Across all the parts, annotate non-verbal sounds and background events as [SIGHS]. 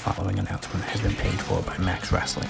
following announcement has been paid for by Max Wrestling.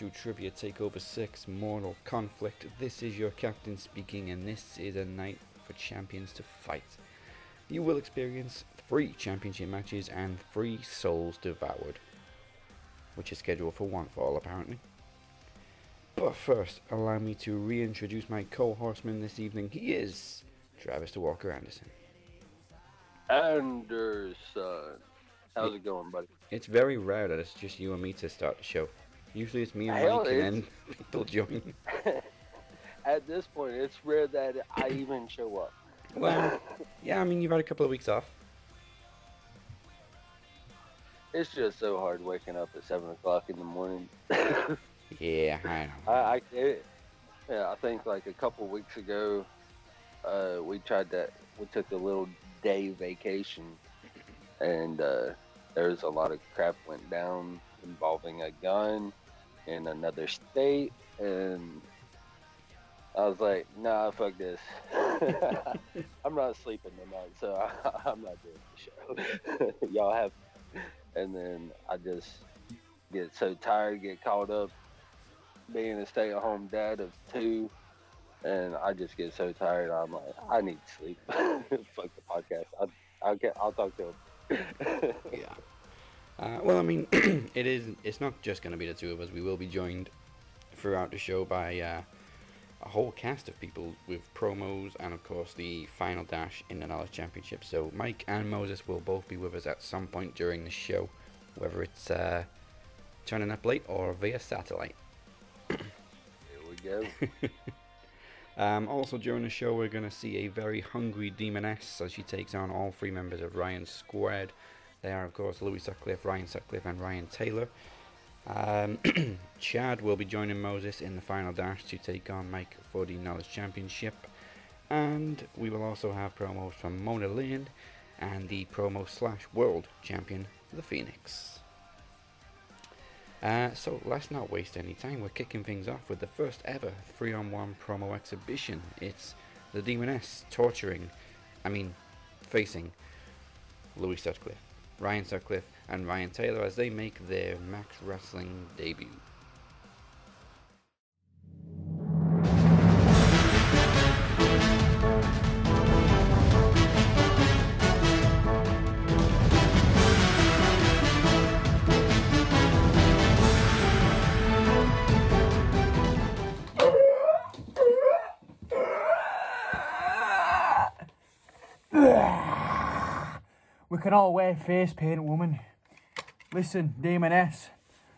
To Trivia Takeover 6 Mortal Conflict. This is your captain speaking, and this is a night for champions to fight. You will experience three championship matches and three souls devoured, which is scheduled for one fall, apparently. But first, allow me to reintroduce my co horseman this evening. He is Travis Walker Anderson. Anderson. How's it going, buddy? It's very rare that it's just you and me to start the show. Usually it's me and Hell, Mike, and people [LAUGHS] join. [LAUGHS] At this point, it's rare that I even show up. Well, [LAUGHS] yeah, I mean, you've had a couple of weeks off. It's just so hard waking up at seven o'clock in the morning. Yeah, I know. I, I it, yeah, I think like a couple weeks ago, uh, we tried that. We took a little day vacation, and uh, there was a lot of crap went down involving a gun in another state, and I was like, nah, fuck this. [LAUGHS] I'm not sleeping tonight, so I, [LAUGHS] I'm not doing the show. [LAUGHS] Y'all have, and then I just get so tired, get caught up being a stay-at-home dad of two, and I just get so tired. I'm like, I need sleep. Fuck the podcast. I'll, I'll get. I'll talk to him. Yeah. Uh, well, I mean, [CLEARS THROAT] it is. It's not just going to be the two of us. We will be joined throughout the show by uh, a whole cast of people with promos and, of course, the final dash in the Knowledge Championship. So Mike and Moses will both be with us at some point during the show, whether it's uh, turning up late or via satellite. Here we go. [LAUGHS] Um, also during the show, we're going to see a very hungry demoness as she takes on all three members of Ryan Squared. They are, of course, Louis Sutcliffe, Ryan Sutcliffe, and Ryan Taylor. Um, [CLEARS THROAT] Chad will be joining Moses in the final dash to take on Mike for the Knowledge Championship. And we will also have promos from Mona Lynn and the promo slash world champion, The Phoenix. Uh, so let's not waste any time. We're kicking things off with the first ever three on one promo exhibition. It's the Demoness torturing, I mean, facing Louis Sutcliffe, Ryan Sutcliffe, and Ryan Taylor as they make their Max Wrestling debut. Can all wear face paint, woman. Listen, Damon S,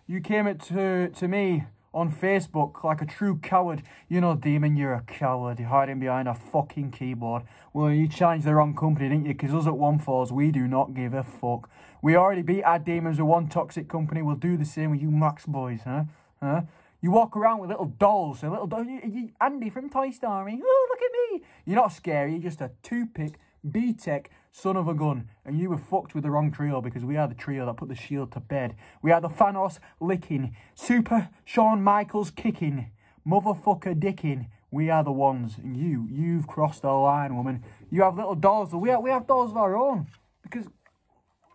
you came it to to me on Facebook like a true coward. You know, Demon, you're a coward. You're hiding behind a fucking keyboard. Well, you challenged the wrong company, didn't you? Because us at One Falls, we do not give a fuck. We already beat our demons with one toxic company. We'll do the same with you Max boys, huh? Huh? You walk around with little dolls, a little doll. You, you, Andy from Toy Story. Oh, look at me. You're not scary. You're just a two-pick B-Tech, son of a gun. And you were fucked with the wrong trio because we are the trio that put the shield to bed. We are the Thanos licking, Super Shawn Michaels kicking, motherfucker dicking. We are the ones. And you, you've crossed the line, woman. You have little dolls. We have, we have dolls of our own. Because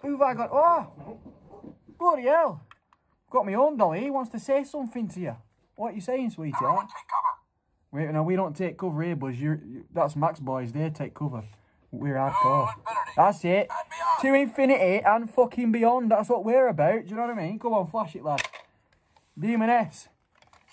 who have I got? Oh, bloody hell. Got my own dolly. He wants to say something to you. What are you saying, sweetheart? Take cover. Wait, no, we don't take cover here, Buzz. You're, you, that's Max boys. They take cover. We're hardcore. That's it. To infinity and fucking beyond. That's what we're about. Do you know what I mean? Come on, flash it, lad. Demon S.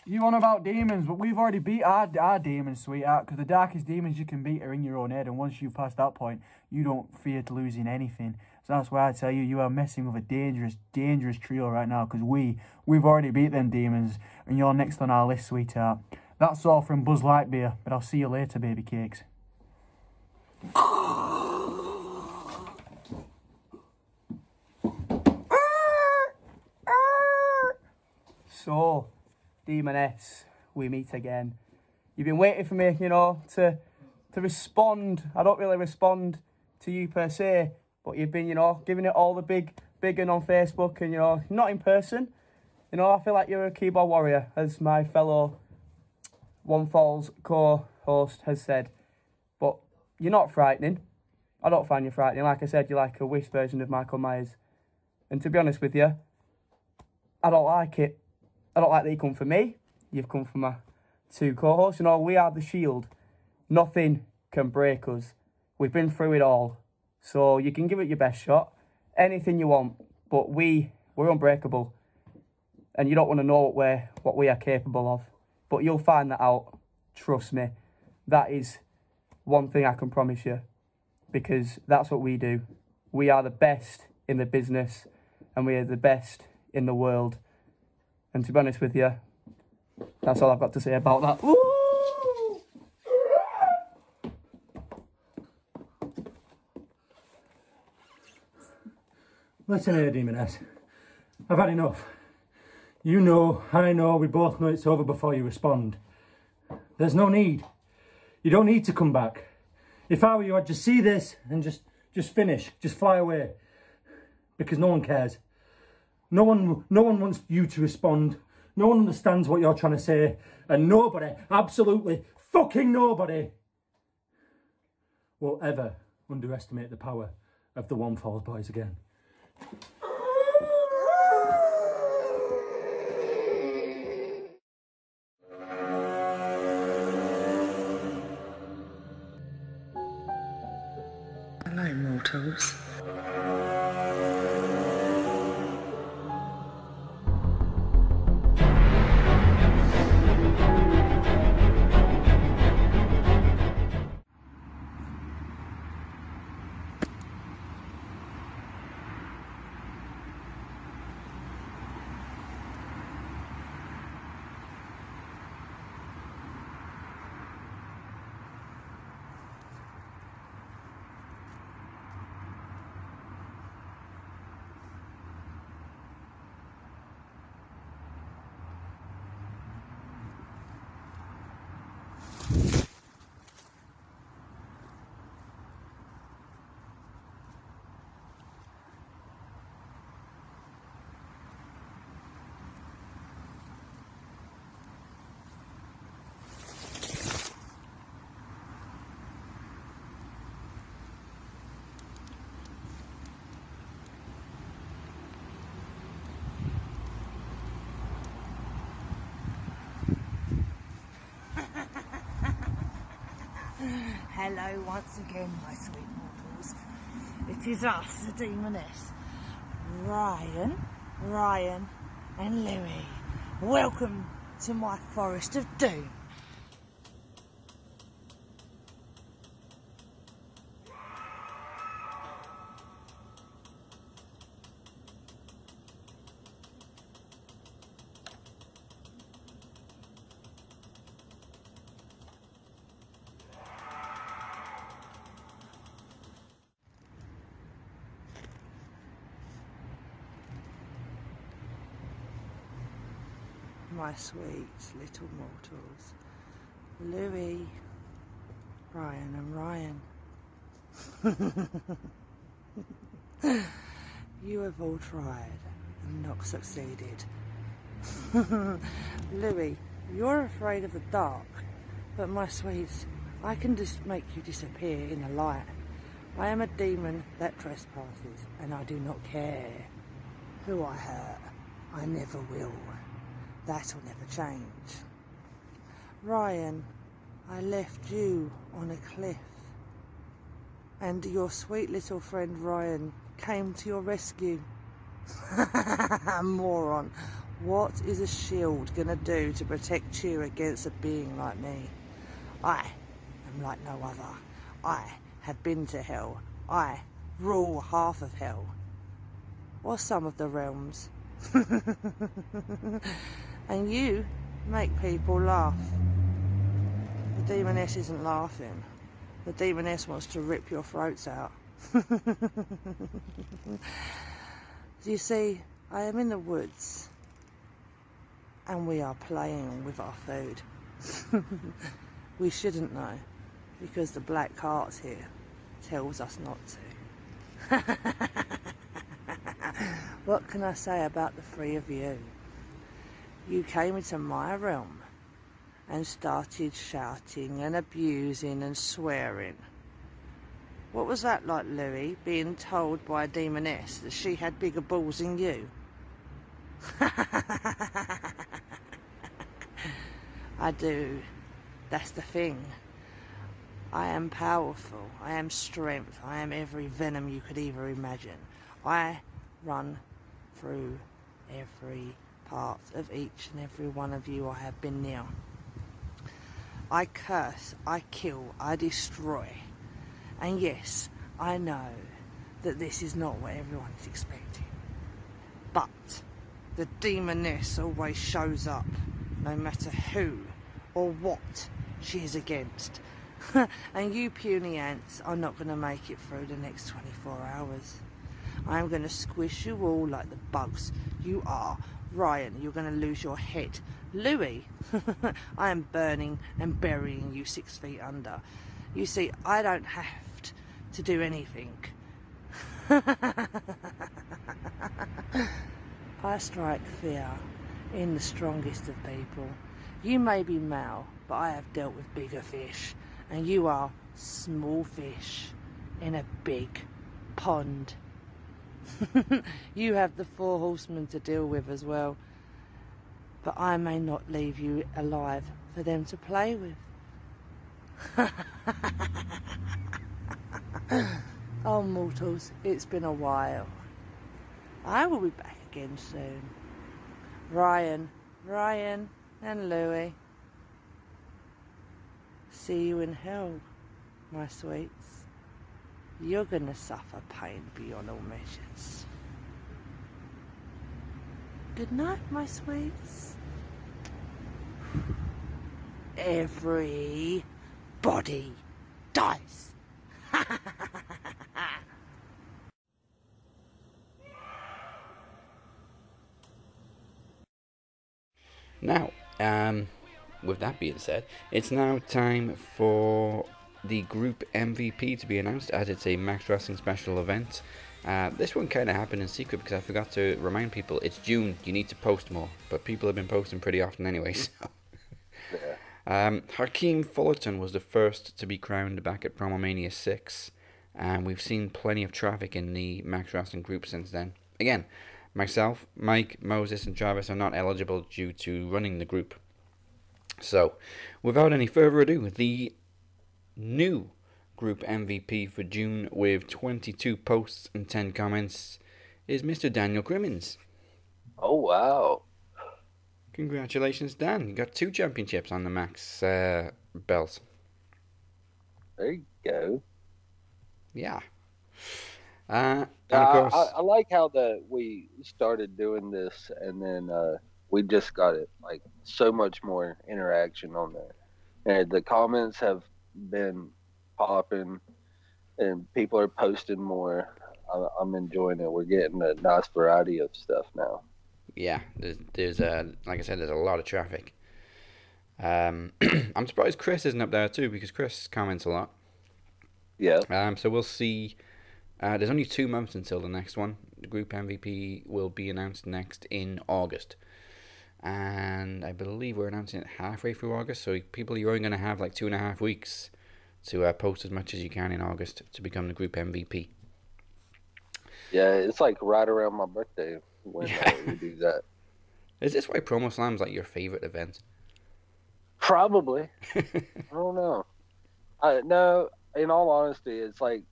You on about demons, but we've already beat our, our demons, sweetheart, because the darkest demons you can beat are in your own head, and once you've passed that point, you don't fear to losing anything. So that's why I tell you, you are messing with a dangerous, dangerous trio right now, because we, we've already beat them demons, and you're next on our list, sweetheart. That's all from Buzz Lightbeer, but I'll see you later, baby cakes. So, Demon S, we meet again. You've been waiting for me, you know, to to respond. I don't really respond to you per se, but you've been, you know, giving it all the big big and on Facebook and you know, not in person. You know, I feel like you're a keyboard warrior, as my fellow One Falls co-host has said. But you're not frightening. I don't find you frightening. Like I said, you're like a wisp version of Michael Myers. And to be honest with you, I don't like it. I don't like that you come for me. You've come for my two co-hosts. You know, we are the shield. Nothing can break us. We've been through it all. So you can give it your best shot. Anything you want. But we, we're unbreakable. And you don't want to know what we're what we are capable of. But you'll find that out. Trust me. That is one thing I can promise you. Because that's what we do. We are the best in the business and we are the best in the world. And to be honest with you, that's all I've got to say about that. Woo! Listen here, Demon I've had enough. You know, I know, we both know it's over before you respond. There's no need. You don't need to come back. If I were you, I'd just see this and just just finish, just fly away. Because no one cares. No one no one wants you to respond. No one understands what you're trying to say. And nobody, absolutely fucking nobody, will ever underestimate the power of the One Falls Boys again. Hello, mortals. Again, my sweet mortals. It is us, the Demoness. Ryan, Ryan, and Louis. Welcome to my Forest of Doom. My sweet little mortals. Louis, Ryan, and Ryan. [LAUGHS] you have all tried and not succeeded. [LAUGHS] Louis, you're afraid of the dark, but my sweets, I can just make you disappear in the light. I am a demon that trespasses, and I do not care who I hurt. I never will. That'll never change. Ryan, I left you on a cliff, and your sweet little friend Ryan came to your rescue. [LAUGHS] Moron. What is a shield gonna do to protect you against a being like me? I am like no other. I have been to hell. I rule half of hell. Or some of the realms. [LAUGHS] and you make people laugh. The demoness isn't laughing. The demoness wants to rip your throats out. [LAUGHS] you see, I am in the woods and we are playing with our food. [LAUGHS] we shouldn't know because the black cart here tells us not to. [LAUGHS] what can I say about the three of you? You came into my realm and started shouting and abusing and swearing. What was that like, Louis, being told by a demoness that she had bigger balls than you? [LAUGHS] I do. That's the thing. I am powerful. I am strength. I am every venom you could ever imagine. I run through every part of each and every one of you I have been near. I curse, I kill, I destroy. And yes, I know that this is not what everyone is expecting. But the demoness always shows up, no matter who or what she is against. [LAUGHS] and you puny ants are not going to make it through the next 24 hours. I am going to squish you all like the bugs you are. Ryan, you're going to lose your head. Louis, [LAUGHS] I am burning and burying you six feet under. You see, I don't have to do anything. [LAUGHS] I strike fear in the strongest of people. You may be male, but I have dealt with bigger fish, and you are small fish in a big pond. [LAUGHS] you have the four horsemen to deal with as well, but I may not leave you alive for them to play with. [LAUGHS] oh, mortals, it's been a while. I will be back again soon. Ryan, Ryan, and Louis. See you in hell, my sweets. You're gonna suffer pain beyond all measures. Good night, my sweets. Everybody dies. [LAUGHS] Now, um, with that being said, it's now time for the group MVP to be announced as it's a Max Wrestling special event. Uh, this one kind of happened in secret because I forgot to remind people it's June, you need to post more, but people have been posting pretty often anyway, [LAUGHS] so. Um, Hakeem Fullerton was the first to be crowned back at Promomania 6, and we've seen plenty of traffic in the Max Wrestling group since then. Again, myself, Mike, Moses, and Travis are not eligible due to running the group. So, without any further ado, the new group MVP for June with 22 posts and 10 comments is Mr. Daniel Crimmins. Oh, wow. Congratulations, Dan. You got two championships on the Max uh, belt. There you go. Yeah. Uh, uh, I, I, like how that we started doing this and then uh, we just got it like so much more interaction on there. And the comments have been popping and people are posting more. I'm enjoying it. We're getting a nice variety of stuff now. yeah, there's there's uh, like I said, there's a lot of traffic. Um, [CLEARS THROAT] I'm surprised Chris isn't up there too because Chris comments a lot. Yeah. Um, so we'll see. Uh, there's only two months until the next one. The group MVP will be announced next in August, and I believe we're announcing it halfway through August. So people, you're only going to have like two and a half weeks to uh, post as much as you can in August to become the group MVP. Yeah, it's like right around my birthday when uh, we do that. Is this why Promo Slam's like your favorite event? Probably. [LAUGHS] I don't know. I no. In all honesty, it's like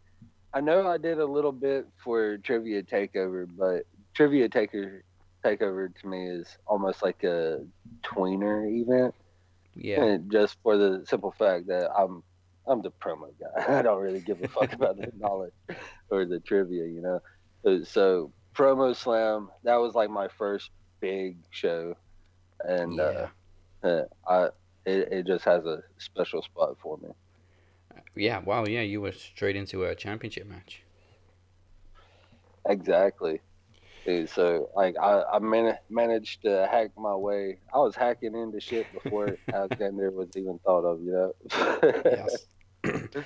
I know I did a little bit for Trivia Takeover, but Trivia Taker Takeover to me is almost like a tweener event. Yeah. And just for the simple fact that I'm I'm the promo guy. [LAUGHS] I don't really give a fuck about the knowledge or the trivia, you know. Uh, So promo slam that was like my first big show, and uh, uh, I it, it just has a special spot for me. Yeah, wow, yeah, you were straight into a championship match. Exactly. Uh, So like I, I man- managed to hack my way. I was hacking into shit before [LAUGHS] Alexander was even thought of, you know. yes. [CLEARS THROAT]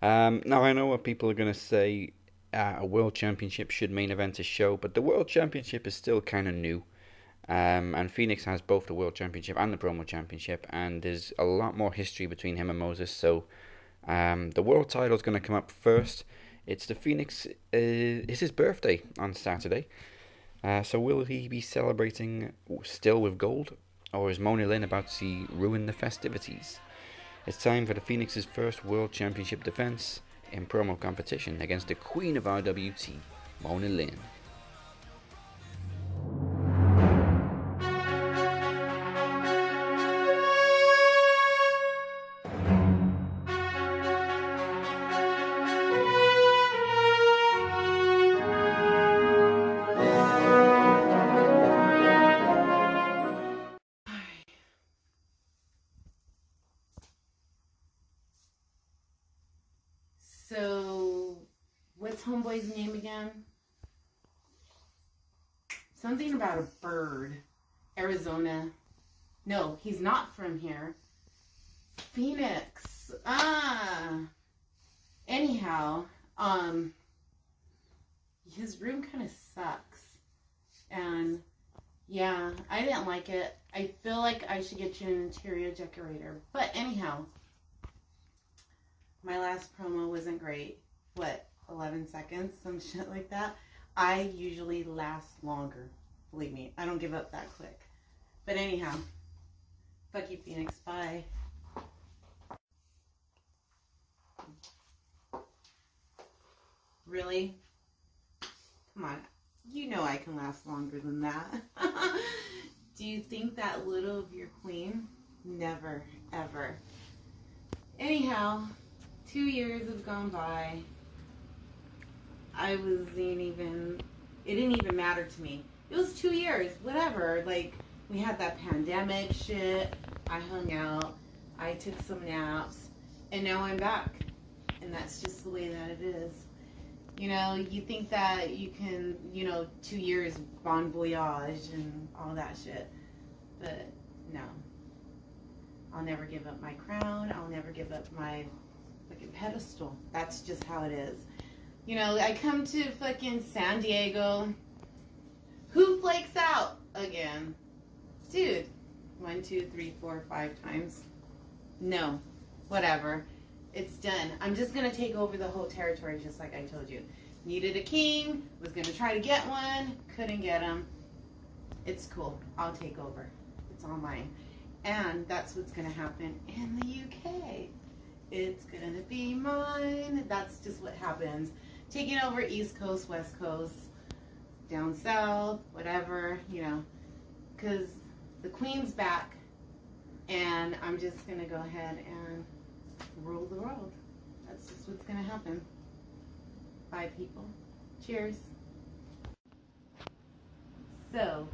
Um, now I know what people are going to say. Uh, a world championship should main event a show, but the world championship is still kind of new. Um, and Phoenix has both the world championship and the promo championship, and there's a lot more history between him and Moses. So, um, the world title is going to come up first. It's the Phoenix. Uh, it's his birthday on Saturday. Uh, so will he be celebrating still with gold, or is Mona Lynn about to ruin the festivities? It's time for the Phoenix's first World Championship defense in promo competition against the Queen of RWT, Mona Lynn. He's not from here. Phoenix. Ah. Anyhow, um, his room kind of sucks. And yeah, I didn't like it. I feel like I should get you an interior decorator. But anyhow, my last promo wasn't great. What, 11 seconds? Some [LAUGHS] shit like that. I usually last longer. Believe me, I don't give up that quick. But anyhow, fuck you, Phoenix. Bye. Really? Come on. You know I can last longer than that. [LAUGHS] Do you think that little of your queen? Never, ever. Anyhow, two years have gone by. I wasn't even, it didn't even matter to me. It was two years, whatever. Like, we had that pandemic shit. I hung out. I took some naps. And now I'm back. And that's just the way that it is. You know, you think that you can, you know, two years bon voyage and all that shit. But no. I'll never give up my crown. I'll never give up my fucking pedestal. That's just how it is. You know, I come to fucking San Diego. Who flakes out again? Dude. One, two, three, four, five times. No. Whatever. It's done. I'm just gonna take over the whole territory just like I told you. Needed a king, was gonna try to get one, couldn't get him. It's cool. I'll take over. It's all mine. And that's what's gonna happen in the UK. It's gonna be mine. That's just what happens. Taking over East Coast, West Coast, down south, whatever, you know. Because the Queen's back, and I'm just gonna go ahead and rule the world. That's just what's gonna happen. Bye, people. Cheers. So,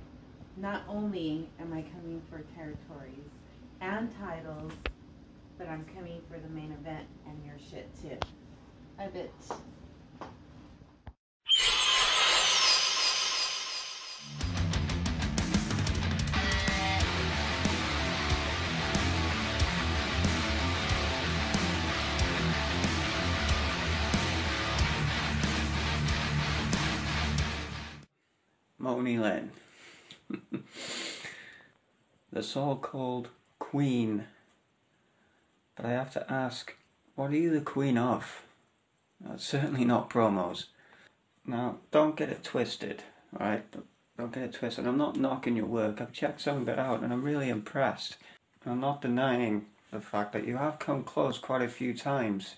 not only am I coming for territories and titles, but I'm coming for the main event and your shit too. I bet. Mona Lynn. [LAUGHS] the so called Queen. But I have to ask, what are you the Queen of? Uh, certainly not promos. Now, don't get it twisted, right? Don't get it twisted. I'm not knocking your work. I've checked some of it out and I'm really impressed. I'm not denying the fact that you have come close quite a few times.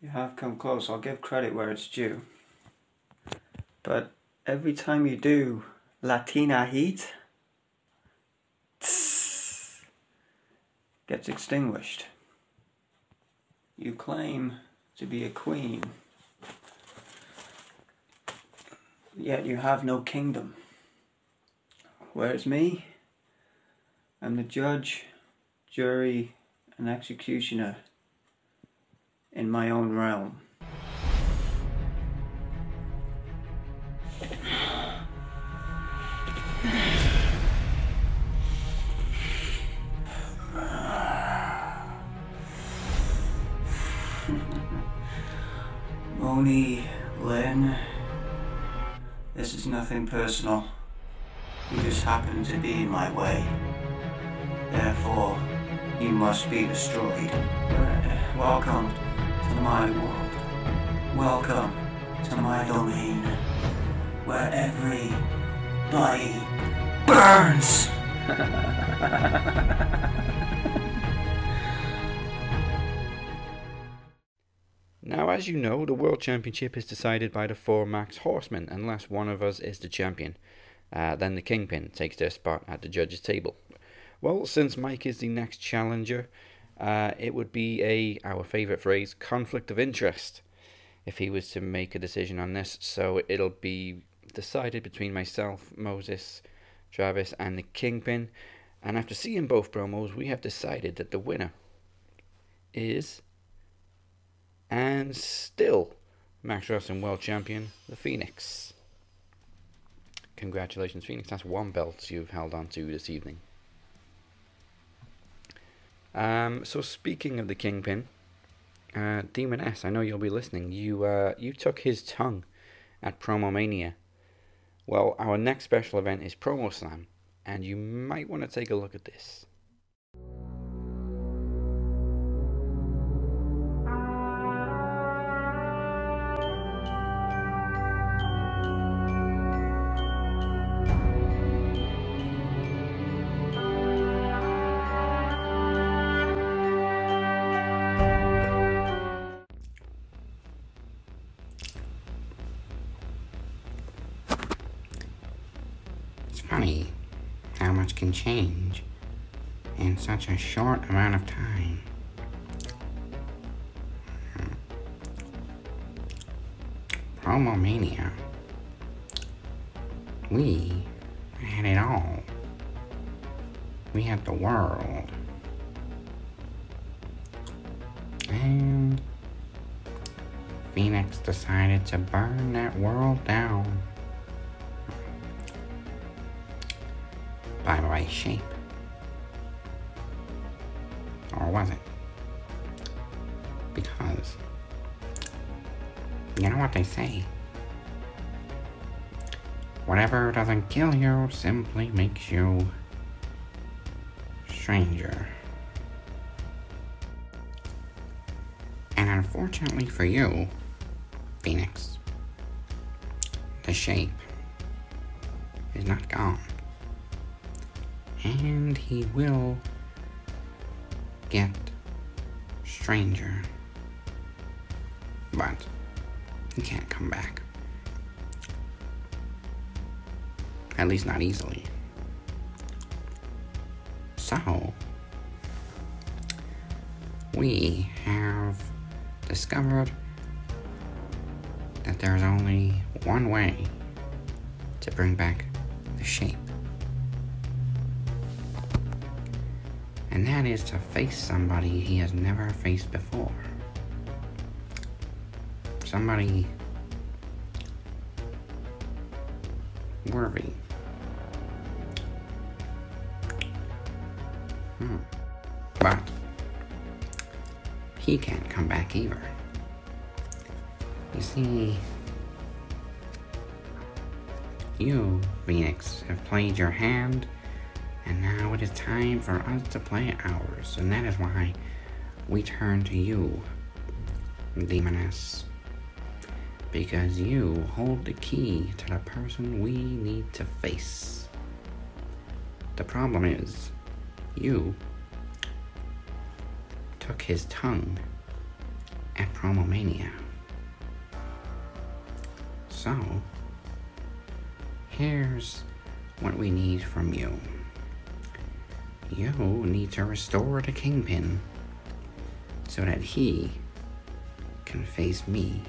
You have come close. I'll give credit where it's due. But every time you do Latina Heat, gets extinguished. You claim to be a queen, yet you have no kingdom. Whereas me, I'm the judge, jury, and executioner in my own realm. Nothing personal. You just happen to be in my way. Therefore, you must be destroyed. Uh, welcome to my world. Welcome to my domain. Where every body burns. [LAUGHS] as you know, the World Championship is decided by the four Max Horsemen, unless one of us is the champion. Uh, then the Kingpin takes their spot at the judges' table. Well, since Mike is the next challenger, uh, it would be a our favourite phrase conflict of interest if he was to make a decision on this. So it'll be decided between myself, Moses, Travis, and the Kingpin. And after seeing both promos, we have decided that the winner is and still Max Wrestling World Champion, the Phoenix. Congratulations, Phoenix. That's one belt you've held on to this evening. Um, so speaking of the Kingpin, uh, Demon S, I know you'll be listening. You uh, you took his tongue at Promo Mania. Well, our next special event is Promo Slam, and you might want to take a look at this. Kill you simply makes you stranger. And unfortunately for you, Phoenix, the shape is not gone and he will get stranger. But he can't come back. At least not easily. So, we have discovered that there's only one way to bring back the shape. and that is to face somebody he has never faced before. Somebody worthy. Hmm. But he can't come back either. You see, You, Phoenix, have played your hand, and now it is time for us to play ours, and that is why we turn to you, Demoness. Because you hold the key to the person we need to face. The problem is, you took his tongue at Promomania. So, here's what we need from you. You need to restore the Kingpin so that he can face me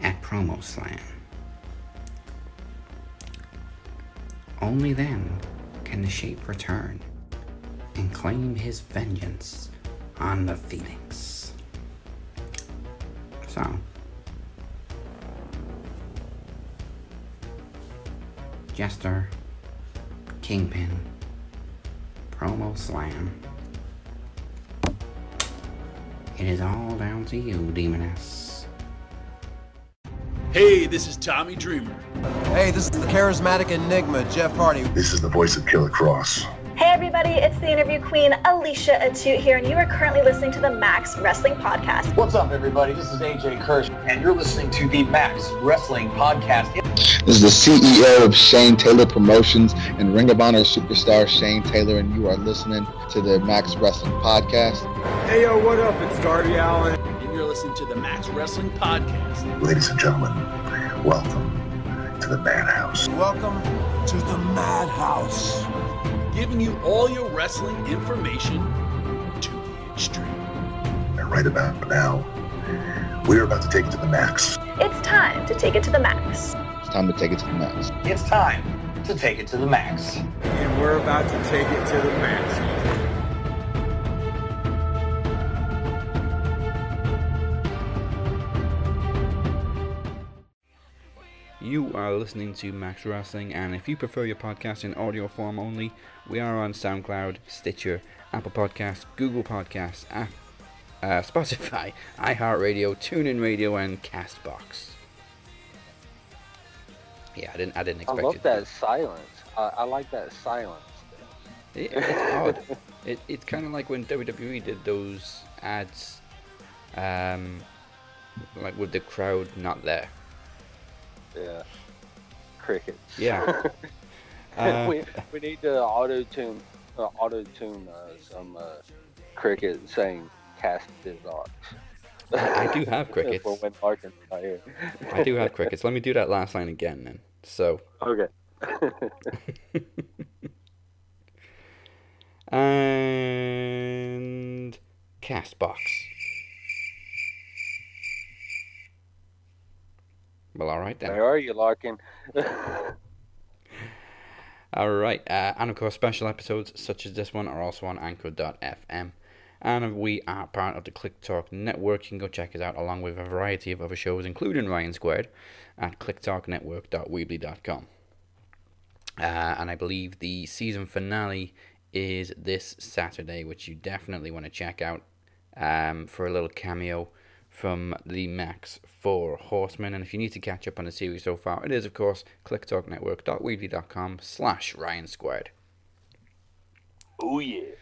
at Promo Slam. Only then can the shape return and claim his vengeance on the Phoenix. So, Jester, Kingpin, Promo Slam. It is all down to you, Demoness. Hey, this is Tommy Dreamer. Hey, this is the charismatic enigma, Jeff Hardy. This is the voice of Killer Kross. Hey everybody, it's the interview queen Alicia Atout here, and you are currently listening to the Max Wrestling Podcast. What's up, everybody? This is AJ Kirsch, and you're listening to the Max Wrestling Podcast. This is the CEO of Shane Taylor Promotions and Ring of Honor superstar Shane Taylor, and you are listening to the Max Wrestling Podcast. Hey, yo, what up? It's Darby Allin. And you're listening to the Max Wrestling Podcast. Ladies and gentlemen, welcome to the Madhouse. Welcome to the Madhouse. Giving you all your wrestling information to the extreme. And right about now, we're about to take it to the max. It's time to take it to the max. It's time to take it to the max. It's time to take it to the max. And we're about to take it to the max. You are listening to Max Wrestling, and if you prefer your podcast in audio form only, we are on SoundCloud, Stitcher, Apple Podcasts, Google Podcasts, uh, [LAUGHS] Spotify, iHeartRadio, TuneIn Radio, and Castbox. Yeah, I didn't. I didn't I expect love you. that silence. I, I like that silence. It, it's odd. It, it's kind of like when WWE did those ads, um, like with the crowd not there. Yeah. Crickets. Yeah. [LAUGHS] Uh, we, we need to auto tune uh, auto tune uh, some uh, cricket saying cast his ox. I do have [LAUGHS] crickets. When Larkin's not here. I do have crickets. Let me do that last line again then. So. Okay. [LAUGHS] and cast box. Well, all right then. Where are you, Larkin? [LAUGHS] All right, uh, and of course, special episodes such as this one are also on Anchor.fm. And we are part of the Click Talk Network. You can go check us out along with a variety of other shows, including Ryan Squared, at clicktalknetwork.weebly.com. Uh, and I believe the season finale is this Saturday, which you definitely want to check out um, for a little cameo from the Max 4 Horsemen. And if you need to catch up on the series so far, it is, of course, clicktalknetwork.weebly.com slash Ryan Squared. Oh, yeah.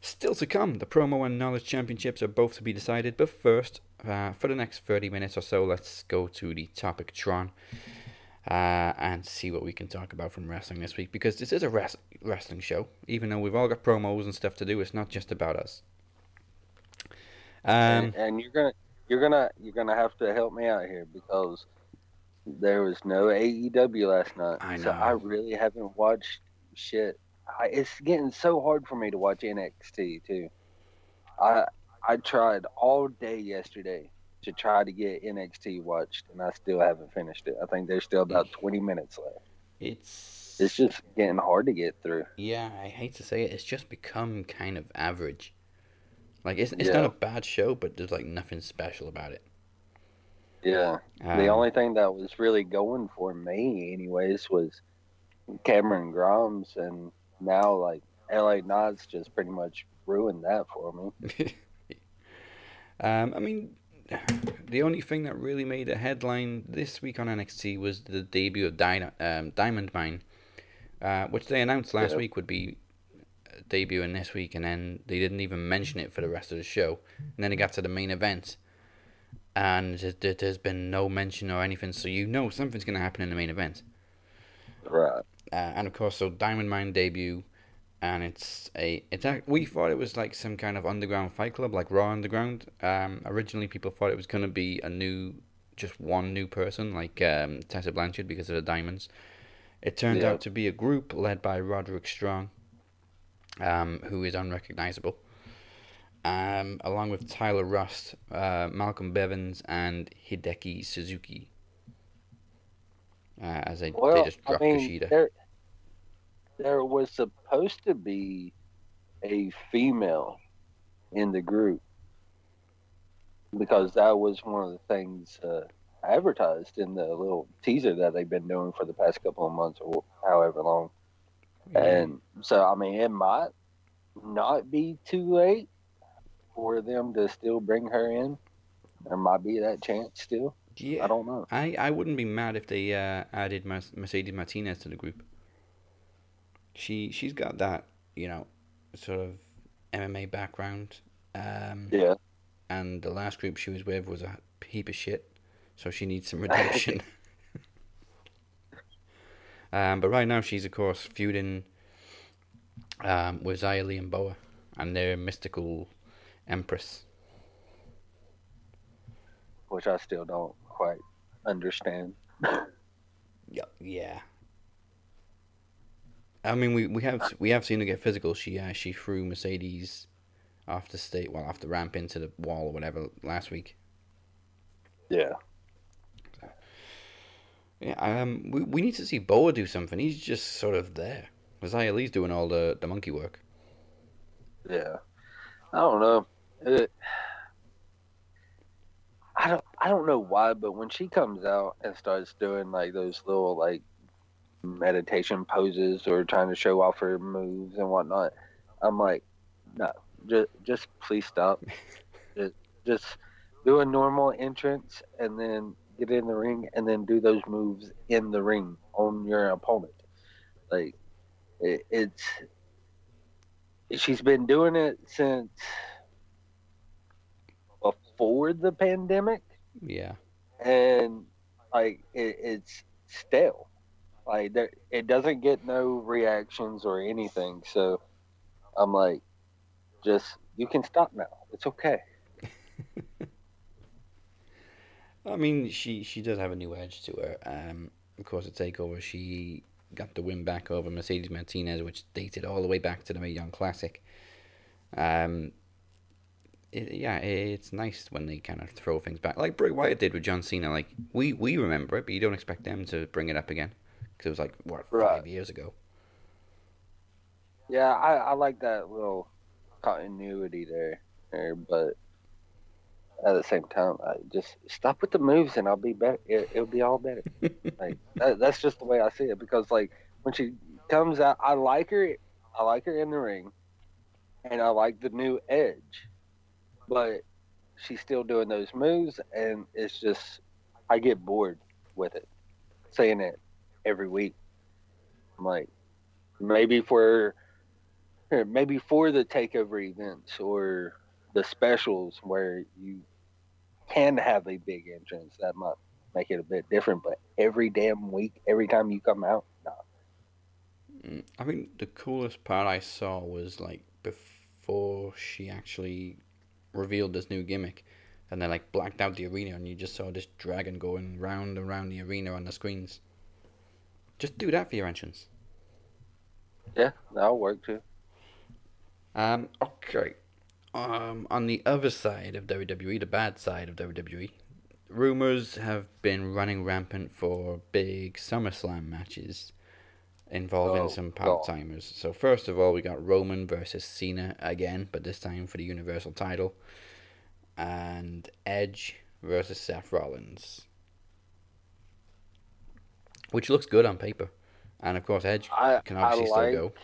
Still to come, the promo and knowledge championships are both to be decided. But first, uh, for the next 30 minutes or so, let's go to the topic Tron uh, and see what we can talk about from wrestling this week. Because this is a res- wrestling show. Even though we've all got promos and stuff to do, it's not just about us. Um, and, and you're gonna you're gonna you're gonna have to help me out here because there was no AEW last night. I know. So I really haven't watched shit. I, it's getting so hard for me to watch NXT too. I I tried all day yesterday to try to get NXT watched, and I still haven't finished it. I think there's still about 20 minutes left. It's it's just getting hard to get through. Yeah, I hate to say it, it's just become kind of average. Like it's it's Yeah. not a bad show, but there's like nothing special about it. Yeah. Um, the only thing that was really going for me, anyways, was Cameron Grimes, and now like LA Knight's just pretty much ruined that for me. [LAUGHS] Um, I mean, the only thing that really made a headline this week on NXT was the debut of Dyna- um, Diamond Mine, uh, which they announced last Yeah. week would be debuting this week, and then they didn't even mention it for the rest of the show. And then it got to the main event, and th- th- there's been no mention or anything, so you know something's going to happen in the main event. Right. Uh, and of course, so Diamond Mine debut, and it's a it's a, we thought it was like some kind of underground fight club, like Raw Underground. Um, originally people thought it was gonna be a new, just one new person, like um, Tessa Blanchard because of the diamonds. It turned Yeah. out to be a group led by Roderick Strong, um, who is unrecognizable. Um, along with Tyler Rust, uh, Malcolm Bivens, and Hideki Suzuki. Uh, as they, Well, they just I dropped mean, Kushida. there, there was supposed to be a female in the group because that was one of the things uh, advertised in the little teaser that they've been doing for the past couple of months or however long. And so, I mean, it might not be too late for them to still bring her in. There might be that chance still. Yeah. I don't know. I, I wouldn't be mad if they uh, added Mercedes Martinez to the group. She she's got that you know sort of MMA background. Um, Yeah. And the last group she was with was a heap of shit, so she needs some redemption. [LAUGHS] um, but right now she's of course feuding um, with Li and Boa, and their mystical empress. Which I still don't quite understand. [LAUGHS] Yeah, yeah. I mean, we, we have we have seen her get physical. She uh, she threw Mercedes off the state, well, off the ramp into the wall or whatever last week. Yeah. Yeah, um, we, we need to see Boa do something. He's just sort of there. Li's doing all the, the monkey work. Yeah, I don't know. It, I don't. I don't know why, but when she comes out and starts doing like those little like meditation poses or trying to show off her moves and whatnot, I'm like, no, just just please stop. [LAUGHS] just just do a normal entrance and then get in the ring and then do those moves in the ring on your opponent. Like it, it's she's been doing it since before the pandemic. Yeah. and like it, it's stale. Like there it doesn't get no reactions or anything. So i'm like just you can stop now. It's okay [LAUGHS] I mean, she she does have a new edge to her. Um, of course, at Takeover, she got the win back over Mercedes Martinez, which dated all the way back to the Mae Young Classic. Um, it, yeah, it's nice when they kind of throw things back, like Bray Wyatt did with John Cena. Like we we remember it, but you don't expect them to bring it up again because it was like what five years ago. yeah i, I like that little continuity there, there but at the same time I just stop with the moves and i'll be better it, it'll be all better. [LAUGHS] Like that, that's just the way i see it because like when she comes out i like her i like her in the ring and i like the new edge but she's still doing those moves and it's just i get bored with it saying it every week. I'm like maybe for maybe for the takeover events or the specials where you can have a big entrance that might make it a bit different but every damn week every time you come out no Mm, I think the coolest part I saw was like before she actually revealed this new gimmick, and they like blacked out the arena, and you just saw this dragon going round and round the arena on the screens. Just do that for your entrance. yeah that'll work too Um, okay. Um, on the other side of WWE, the bad side of WWE, rumors have been running rampant for big SummerSlam matches involving Oh, some part timers. So first of all, we got Roman versus Cena again, but this time for the Universal title, and Edge versus Seth Rollins, which looks good on paper, and of course Edge I, can obviously like still go.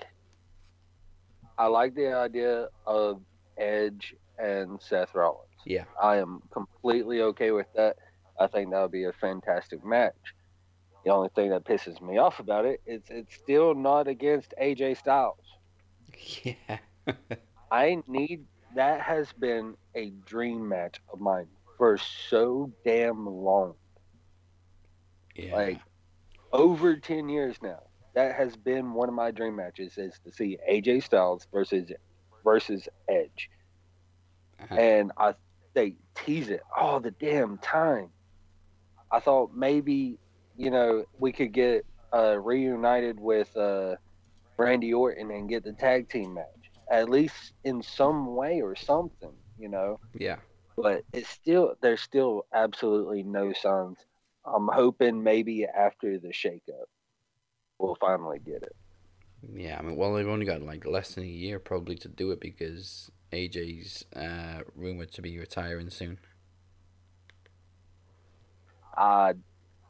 I like the idea of Edge and Seth Rollins. Yeah. I am completely okay with that. I think that would be a fantastic match. The only thing that pisses me off about it is it's still not against AJ Styles. Yeah. [LAUGHS] I need that has been a dream match of mine for so damn long. Yeah. Like over 10 years now. That has been one of my dream matches is to see AJ Styles versus versus Edge. And I they tease it all the damn time. I thought maybe, you know, we could get uh, reunited with uh, Randy Orton and get the tag team match. At least in some way or something, you know. Yeah. But it's still there's still absolutely no signs. I'm hoping maybe after the shakeup we'll finally get it. Yeah, I mean, well, they've only got like less than a year probably to do it because AJ's uh, rumored to be retiring soon. I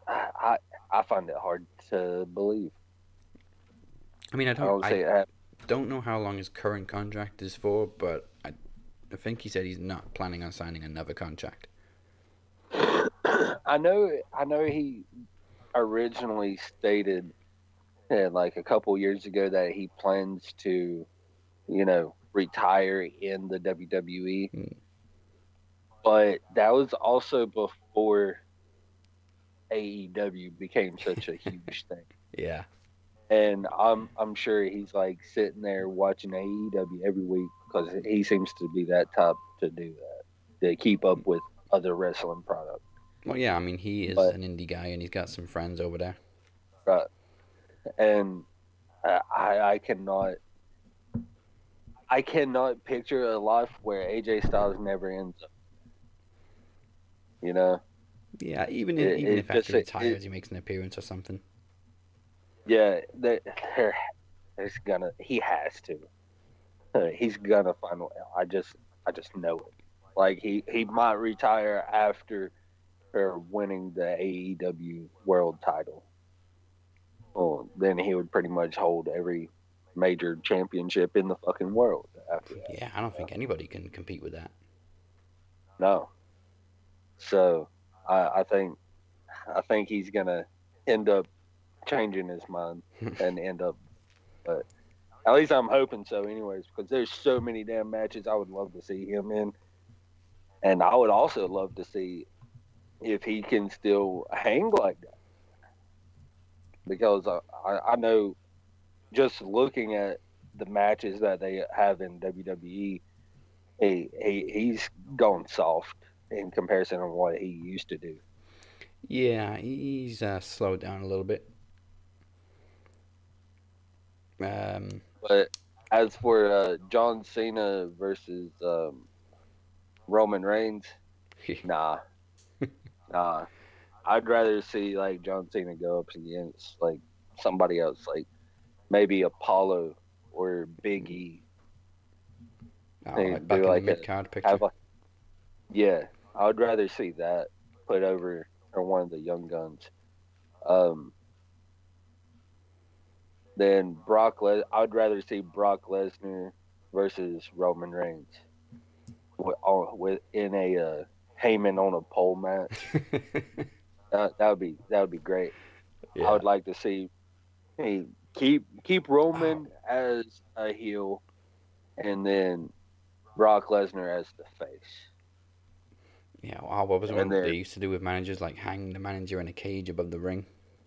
I I find it hard to believe. I mean, I I don't, I, it happen. don't know how long his current contract is for, but I, I think he said he's not planning on signing another contract. [COUGHS] I know I know he originally stated uh, like a couple years ago that he plans to, you know, retire in the WWE. But that was also before AEW became such a huge thing. [LAUGHS] Yeah. And I'm I'm sure he's like sitting there watching AEW every week because he seems to be that type to do that to keep up with other wrestling products. Well, yeah, I mean, he is But- an indie guy and he's got some friends over there. Right. And I, I I cannot I cannot picture a life where AJ Styles never ends up. You know? Yeah, even It- if, even it if after just- he it- retires, he makes an appearance or something. Yeah, there, there, there's gonna he has to. [LAUGHS] He's gonna find. I just I just know it. Like he he might retire after or winning the AEW World Title. Well, then he would pretty much hold every major championship in the fucking world after that. Yeah, I don't think anybody can compete with that. No. So I, I think I think he's gonna end up changing his mind [LAUGHS] and end up but at least I'm hoping so anyways, because there's so many damn matches I would love to see him in. And I would also love to see if he can still hang like that. Because I, I, know just looking at the matches that they have in WWE, he, he he's gone soft in comparison to what he used to do. Yeah, he's uh, slowed down a little bit. Um, But as for uh, John Cena versus um, Roman Reigns, [LAUGHS] nah, nah. I'd rather see like John Cena go up against like somebody else, like maybe Apollo or Big E. oh, like do like the mid card picture. like- yeah, I would rather see that put over or one of the young guns. Um, then Brock Les- I would rather see Brock Lesnar versus Roman Reigns with, with in a uh, Heyman on a pole match. [LAUGHS] that that would be that would be great. I would like to see hey, keep keep Roman oh. as a heel, and then Brock Lesnar as the face. Yeah, wow, what was it And what then- they used to do with managers? Like hang the manager in a cage above the ring.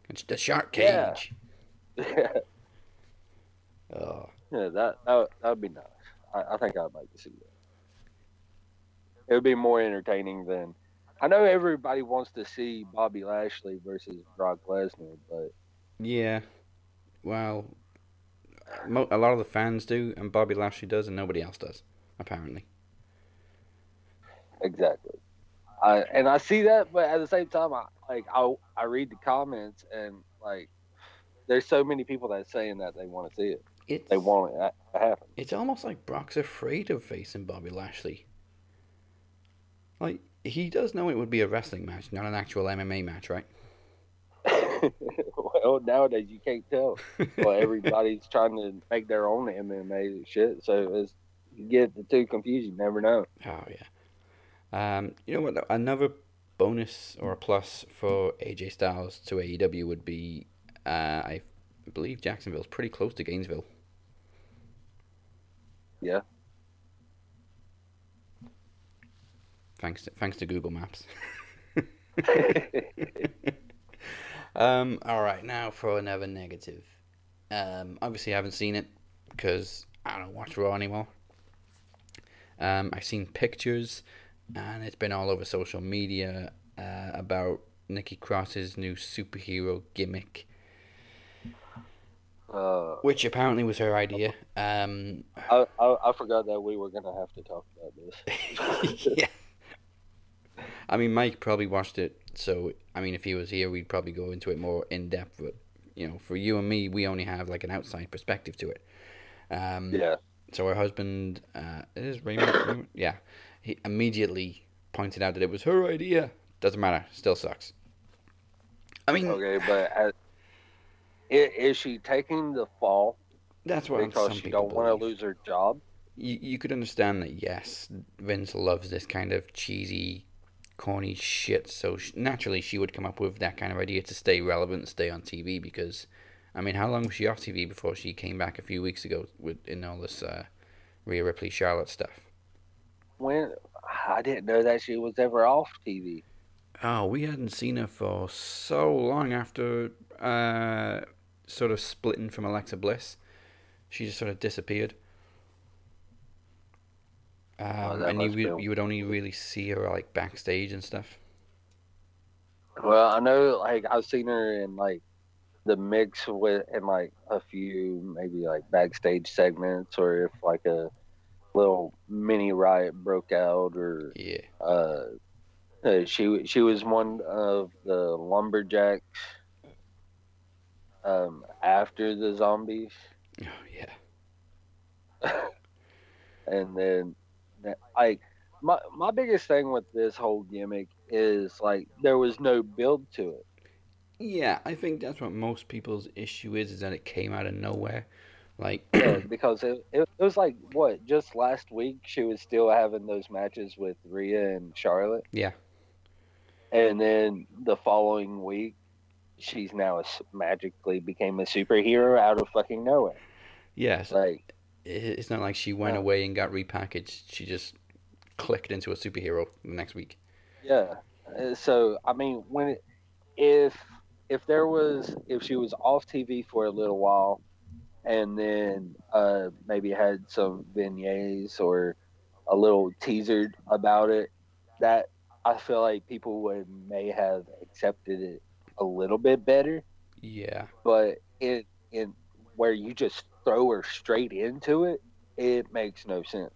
It's the shark Yeah. cage. [LAUGHS] Oh, Yeah, that that that would be nice. I, I think I'd like to see that. It would be more entertaining than. I know everybody wants to see Bobby Lashley versus Brock Lesnar, but yeah. Well, mo- a lot of the fans do, and Bobby Lashley does, and nobody else does, apparently. exactly. I and I see that, but at the same time, I like I I read the comments and like there's so many people that's saying that they want to see it. It's, They want it to happen. It's almost like Brock's afraid of facing Bobby Lashley. Like, he does know it would be a wrestling match, not an actual MMA match, right? [LAUGHS] well, nowadays you can't tell. well, everybody's [LAUGHS] trying to make their own MMA shit, so it's you get the two confused. You never know. Oh yeah. Um, you know what? though? Another bonus or a plus for AJ Styles to AEW would be, uh, I believe Jacksonville's pretty close to Gainesville. Yeah. Thanks to, thanks to Google Maps. [LAUGHS] [LAUGHS] um, all right, now for another negative. Um, obviously, I haven't seen it because I don't watch Raw anymore. Um, I've seen pictures, and it's been all over social media uh, about Nikki Cross's new superhero gimmick, Uh, which apparently was her idea. Um, I, I I forgot that we were gonna have to talk about this. [LAUGHS] yeah. I mean, Mike probably watched it, so I mean, if he was here, we'd probably go into it more in depth. But you know, for you and me, we only have like an outside perspective to it. Um, Yeah. So her husband, uh, is Raymond, Raymond. Yeah, he immediately pointed out that it was her idea. Doesn't matter. Still sucks. I mean, okay, but [SIGHS] as, is she taking the fall? That's what because she don't want to lose her job. you, you could understand that yes vince loves this kind of cheesy corny shit so sh- naturally she would come up with that kind of idea to stay relevant stay on tv because i mean how long was she off tv before she came back a few weeks ago with in all this uh Rhea Ripley Charlotte stuff. When I didn't know that she was ever off TV. Oh, we hadn't seen her for so long after uh, sort of splitting from Alexa Bliss. She just sort of disappeared. Um, Oh, and you you would only really see her like backstage and stuff. Well, I know like I've seen her in like the mix with in like a few maybe like backstage segments or if like a little mini riot broke out or yeah uh, uh she she was one of the lumberjacks um after the zombies Oh yeah. [LAUGHS] and then that- like my my biggest thing with this whole gimmick is like there was no build to it Yeah, I think that's what most people's issue is, is that it came out of nowhere. Like, Yeah, [CLEARS THROAT] because it, it, it was like what just last week she was still having those matches with Rhea and Charlotte, yeah, and then the following week she's now a magically became a superhero out of fucking nowhere. Yes, Like it's not like she went Yeah. away and got repackaged. She just clicked into a superhero the next week. yeah, Uh, so I mean when it, if if there was if she was off TV for a little while, and then uh maybe had some vignettes or a little teaser about it, that I feel like people would may have accepted it a little bit better. Yeah. But in in where you just throw her straight into it, it makes no sense.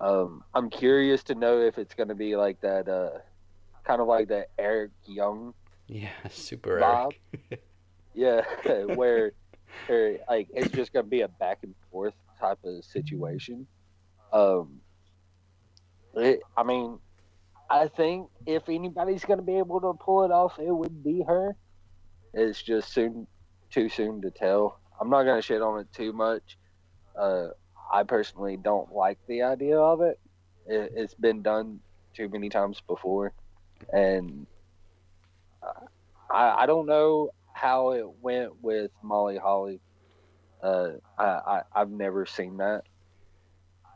Um, I'm curious to know if it's going to be like that, uh, kind of like that Eric Young Yeah, [LAUGHS] super Bob. Eric. [LAUGHS] yeah, [LAUGHS] where, where like it's just gonna be a back and forth type of situation. Um, it, I mean, I think if anybody's gonna be able to pull it off, it would be her. It's just soon, too soon to tell. I'm not gonna shit on it too much. Uh, I personally don't like the idea of it. it it's been done too many times before, and I, I don't know how it went with Molly Holly. Uh, I, I I've never seen that.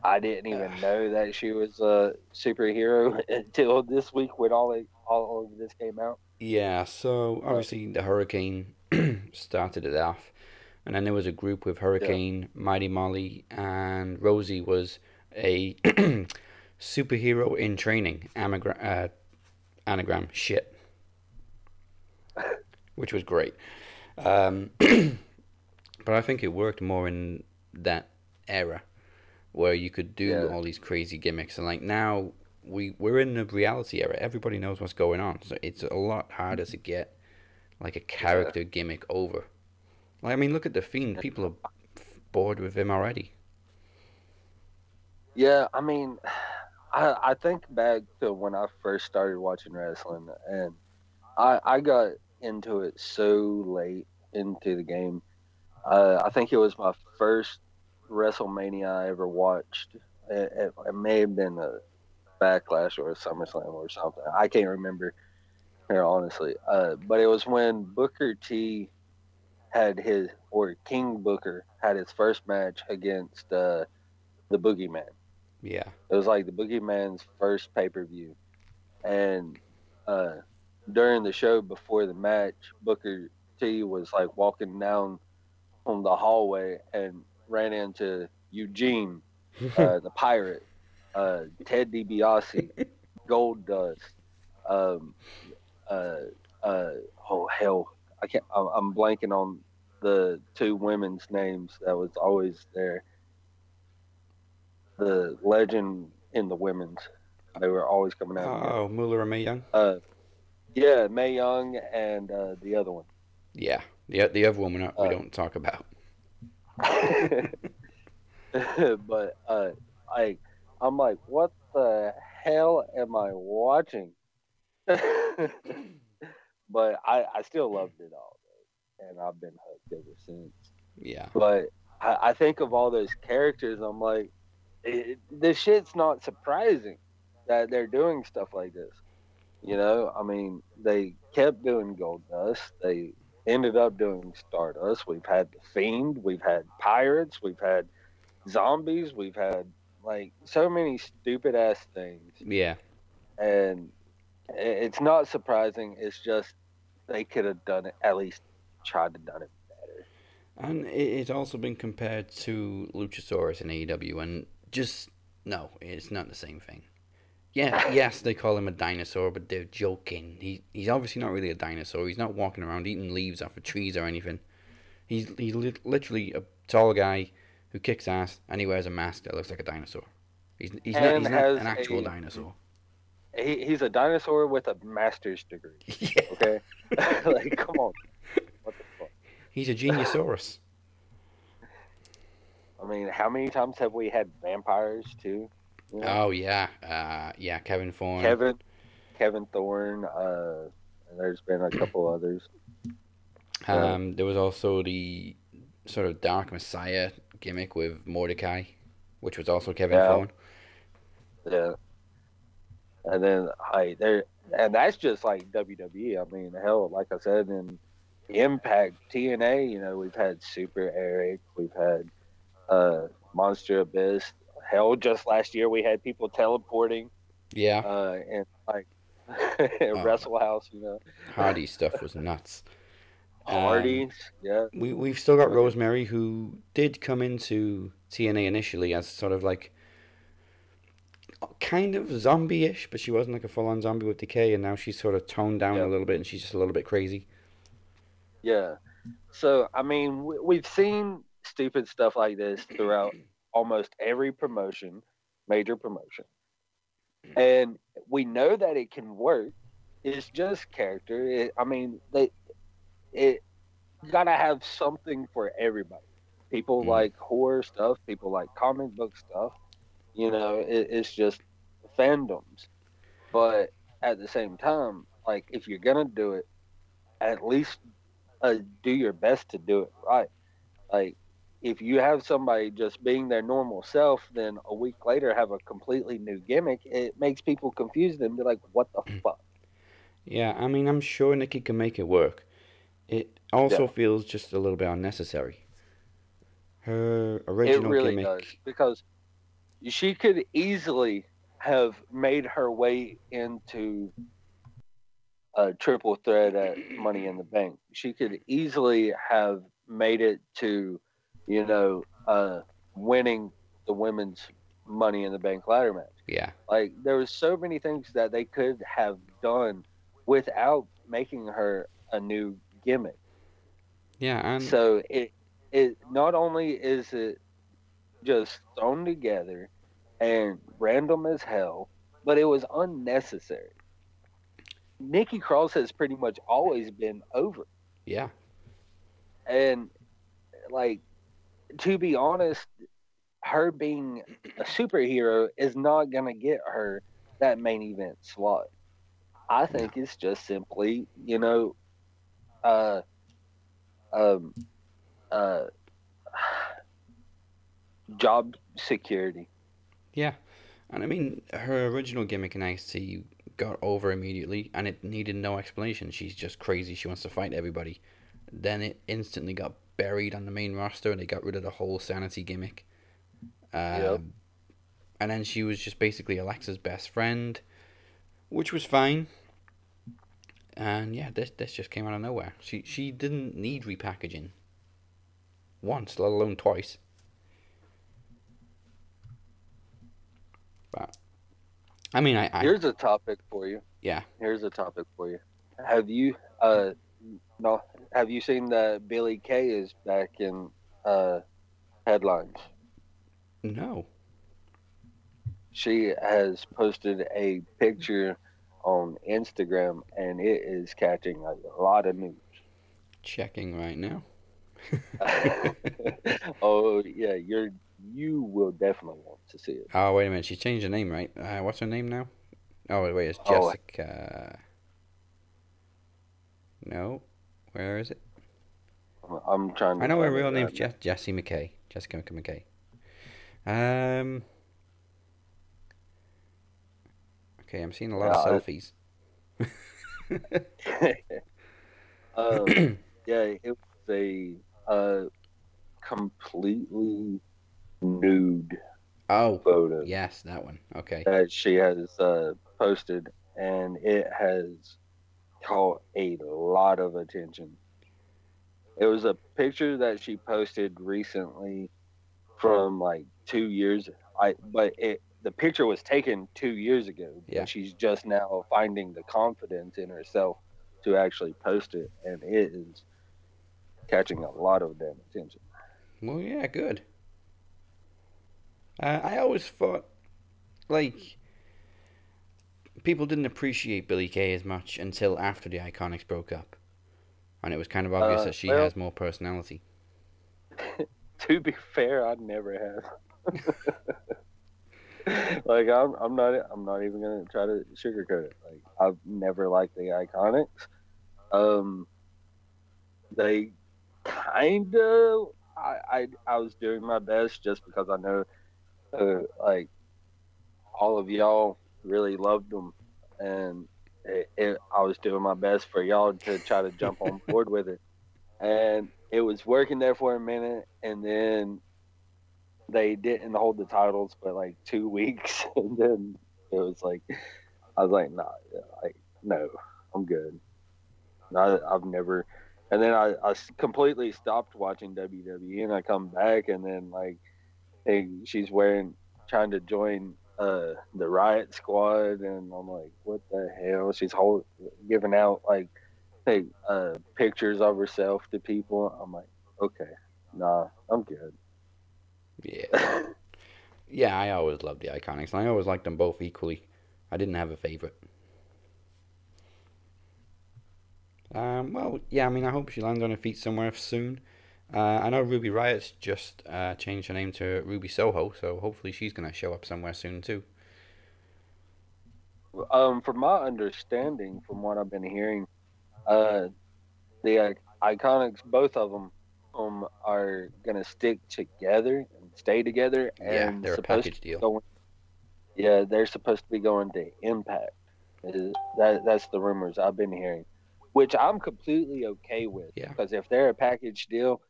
I didn't even know that she was a superhero [LAUGHS] until this week when all it, all of this came out. Yeah, so obviously the Hurricane [CLEARS THROAT] started it off, and then there was a group with Hurricane, Mighty Molly, and Rosie was a [CLEARS THROAT] superhero in training, anagram, uh, anagram shit, [LAUGHS] which was great. Um, [CLEARS THROAT] but I think it worked more in that era where you could do Yeah. all these crazy gimmicks, and like now we we're in the reality era. Everybody knows what's going on, so it's a lot harder to get like a character gimmick over. Like I mean, look at the Fiend. People are bored with him already. Yeah, I mean, [SIGHS] I I think back to when I first started watching wrestling, and I I got into it so late into the game. Uh, I think it was my first WrestleMania I ever watched. It, it, it may have been a Backlash or a SummerSlam or something. I can't remember here honestly. Uh, but it was when Booker T had his or King Booker had his first match against uh, the Boogeyman. Yeah. It was like the Boogeyman's first pay per view, and uh, during the show before the match, Booker T was like walking down on the hallway and ran into Eugene, [LAUGHS] uh, the pirate, uh, Ted DiBiase, [LAUGHS] Goldust, um, uh, uh, oh hell, I can't. I'm, blanking on the two women's names that was always there. The legend in the women's, they were always coming out. Oh, Moolah and Mae Young. Uh, yeah, Mae Young and uh, the other one. Yeah, the the other one we we Uh, don't talk about. [LAUGHS] but uh, I, I'm like, what the hell am I watching? [LAUGHS] but I, I still hmm. loved it all, though, and I've been hooked ever since. Yeah. But I, I think of all those characters, I'm like, it, this shit's not surprising that they're doing stuff like this. You know, I mean, they kept doing Goldust. They ended up doing Stardust. We've had the Fiend. We've had pirates. We've had zombies. We've had like so many stupid ass things, Yeah. and it's not surprising. It's just they could have done it at least tried to done it better. And it's also been compared to Luchasaurus in AEW, and just no, it's not the same thing. Yeah, yes, they call him a dinosaur, but they're joking. He he's obviously not really a dinosaur. He's not walking around eating leaves off of trees or anything. He's he's li- literally a tall guy who kicks ass, and he wears a mask that looks like a dinosaur. He's he's not, he's not an actual a- dinosaur. He, he's a dinosaur with a master's degree. [LAUGHS] Yeah. Okay, [LAUGHS] like come on. What the fuck? He's a geniusaurus. [LAUGHS] I mean, how many times have we had vampires too? You know? Oh yeah, uh, yeah, Kevin Thorne. Kevin, Kevin Thorne. Uh, and there's been a couple [CLEARS THROAT] others. Um, there was also the sort of Dark Messiah gimmick with Mordecai, which was also Kevin Yeah. Thorne. Yeah. And then I there, and that's just like WWE. I mean, hell, like I said, in Impact TNA, you know, we've had Super Eric, we've had uh, Monster Abyss. Hell, just last year we had people teleporting. Yeah. Uh, and like [LAUGHS] Wrestle House, you know. Hardy stuff was nuts. [LAUGHS] Um, yeah. We we've still got Rosemary, who did come into TNA initially as sort of like kind of zombie-ish, but she wasn't like a full-on zombie with decay, and now she's sort of toned down a little bit, and she's just a little bit crazy. Yeah. So I mean, we- we've seen stupid stuff like this throughout [CLEARS THROAT] almost every promotion, major promotion, and we know that it can work. It's just character. It, I mean, they it gotta have something for everybody. People mm-hmm. like horror stuff. People like comic book stuff. You know, it, it's just fandoms. But at the same time, like if you're gonna do it, at least uh, do your best to do it right. Like, if you have somebody just being their normal self, then a week later have a completely new gimmick, it makes people confused and be like, "What the fuck?" Yeah, I mean, I'm sure Nikki can make it work. It also Yeah. feels just a little bit unnecessary. Her original It really gimmick. does because she could easily have made her way into a triple threat at Money in the Bank. She could easily have made it to, you know, uh, winning the women's Money in the Bank ladder match. Yeah. Like there was so many things that they could have done without making her a new gimmick. Yeah, and So it it not only is it just thrown together and random as hell, but it was unnecessary. Nikki Cross has pretty much always been over. yeah, And like to be honest, her being a superhero is not gonna get her that main event slot. I think it's just simply, you know, uh um uh job security. yeah. And I mean, her original gimmick in NXT got over immediately, and it needed no explanation. She's just crazy. She wants to fight everybody. Then it instantly got buried on the main roster, and they got rid of the whole sanity gimmick. Um, Yep. And then she was just basically Alexa's best friend, which was fine. And yeah, this this just came out of nowhere. She she didn't need repackaging. Once, let alone twice. But I mean, I, I Here's a topic for you. yeah. Here's a topic for you. Have you uh no have you seen that Billie Kay is back in uh headlines? No. She has posted a picture on Instagram and it is catching a lot of news. Checking right now. [LAUGHS] [LAUGHS] oh yeah, you're you will definitely want to see it. Oh wait a minute, she changed her name, right? Uh, what's her name now? Oh wait, it's Oh. Jessica. No, where is it? I'm trying to I know her real name's. Je- Jessie McKay. Jessica McKay. Um. Okay, I'm seeing a lot Yeah, of selfies. [LAUGHS] um, [CLEARS THROAT] yeah, it was a uh, completely nude Oh, photo yes, that one. Okay. that she has uh, posted, and it has caught a lot of attention. It was a picture that she posted recently from like two years. I but it the picture was taken two years ago. Yeah. she's just now finding the confidence in herself to actually post it, and it is catching a lot of damn attention. Well, yeah, good. Uh, I always thought, like, people didn't appreciate Billie Kay as much until after the Iconics broke up, and it was kind of obvious Uh, that she well- has more personality. [LAUGHS] to be fair, I never have. [LAUGHS] like I'm, I'm not, I'm not even gonna try to sugarcoat it. Like I've never liked the Iconics. Um, they kind of, I, I, I was doing my best just because I know, uh, like all of y'all really loved them, and it, it, I was doing my best for y'all to try to jump on [LAUGHS] board with it and it was working there for a minute, and then they didn't hold the titles for like two weeks, [LAUGHS] and then it was like, I was like, nah, like no, I'm good. I, I've never, and then I completely stopped watching WWE, and I come back, and then like, hey, she's wearing, trying to join uh the Riot Squad, and I'm like, what the hell? She's giving out like take uh, pictures of herself to people. I'm like, okay, nah, I'm good. Yeah. yeah, I always loved the Iconics, and I always liked them both equally. I didn't have a favorite. Um, well, yeah, I mean, I hope she lands on her feet somewhere soon. Uh, I know Ruby Riot's just uh, changed her name to Ruby Soho, so hopefully she's going to show up somewhere soon too. Um, from my understanding, from what I've been hearing, uh, the uh, Iconics, both of them, um, are gonna stick together and stay together. Yeah, and they're a supposed package to be deal. Going, yeah, they're supposed to be going to Impact. That that's the rumors I've been hearing, which I'm completely okay with. Yeah. Because if they're a package deal,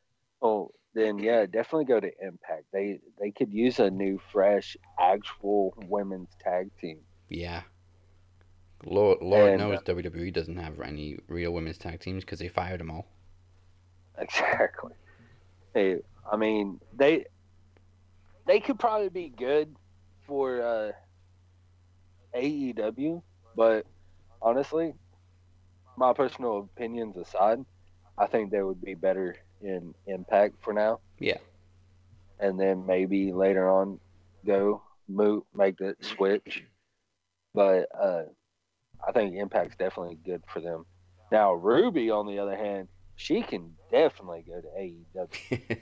oh, then yeah, definitely go to Impact. They they could use a new, fresh, actual women's tag team. Yeah. Lord, Lord And, knows uh, WWE doesn't have any real women's tag teams because they fired them all. Exactly. Hey, I mean they they could probably be good for uh, AEW, but honestly, my personal opinions aside, I think they would be better in Impact for now, Yeah. and then maybe later on go move make the switch. But uh, I think Impact's definitely good for them. Now Ruby, on the other hand, she can definitely go to AEW.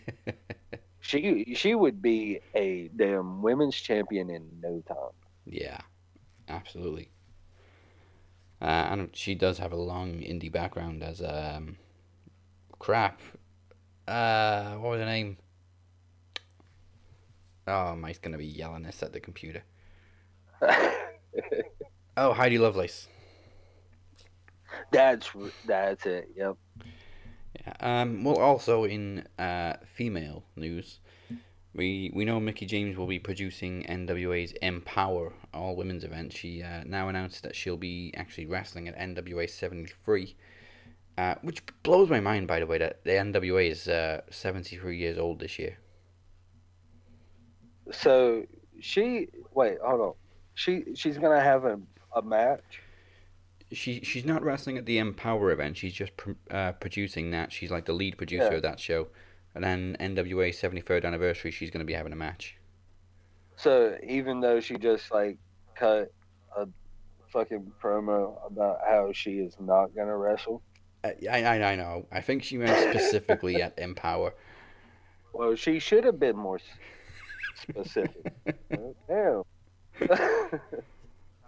[LAUGHS] she she would be a damn women's champion in no time. Yeah, absolutely. Uh, and she does have a long indie background as um, crap. Uh, what was her name? Oh, Mike's gonna be yelling this at the computer. [LAUGHS] oh, Heidi Lovelace. That's that's it. Yep. Yeah. Um. Well, also in uh, female news, we we know Mickie James will be producing NWA's Empower all women's event. She uh, now announced that she'll be actually wrestling at NWA seventy three. Uh, which blows my mind, by the way, that the NWA is uh, 73 years old this year. So she wait, hold on. She she's gonna have a, a match. She she's not wrestling at the Empower event. She's just pr- uh, producing that. She's like the lead producer Yeah. of that show. And then NWA 73rd anniversary, she's going to be having a match. So even though she just like cut a fucking promo about how she is not gonna wrestle, I, I I know. I think she meant specifically at Empower. well, she should have been more specific. Damn. [LAUGHS]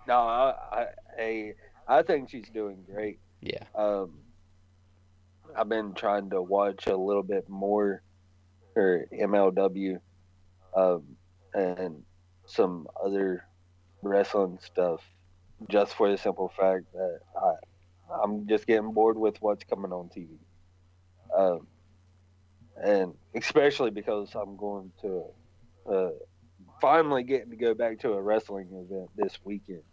no, I, I I I think she's doing great. Yeah. Um, I've been trying to watch a little bit more her MLW, um, and some other wrestling stuff, just for the simple fact that I I'm just getting bored with what's coming on TV. Um, and especially because I'm going to uh, finally getting to go back to a wrestling event this weekend,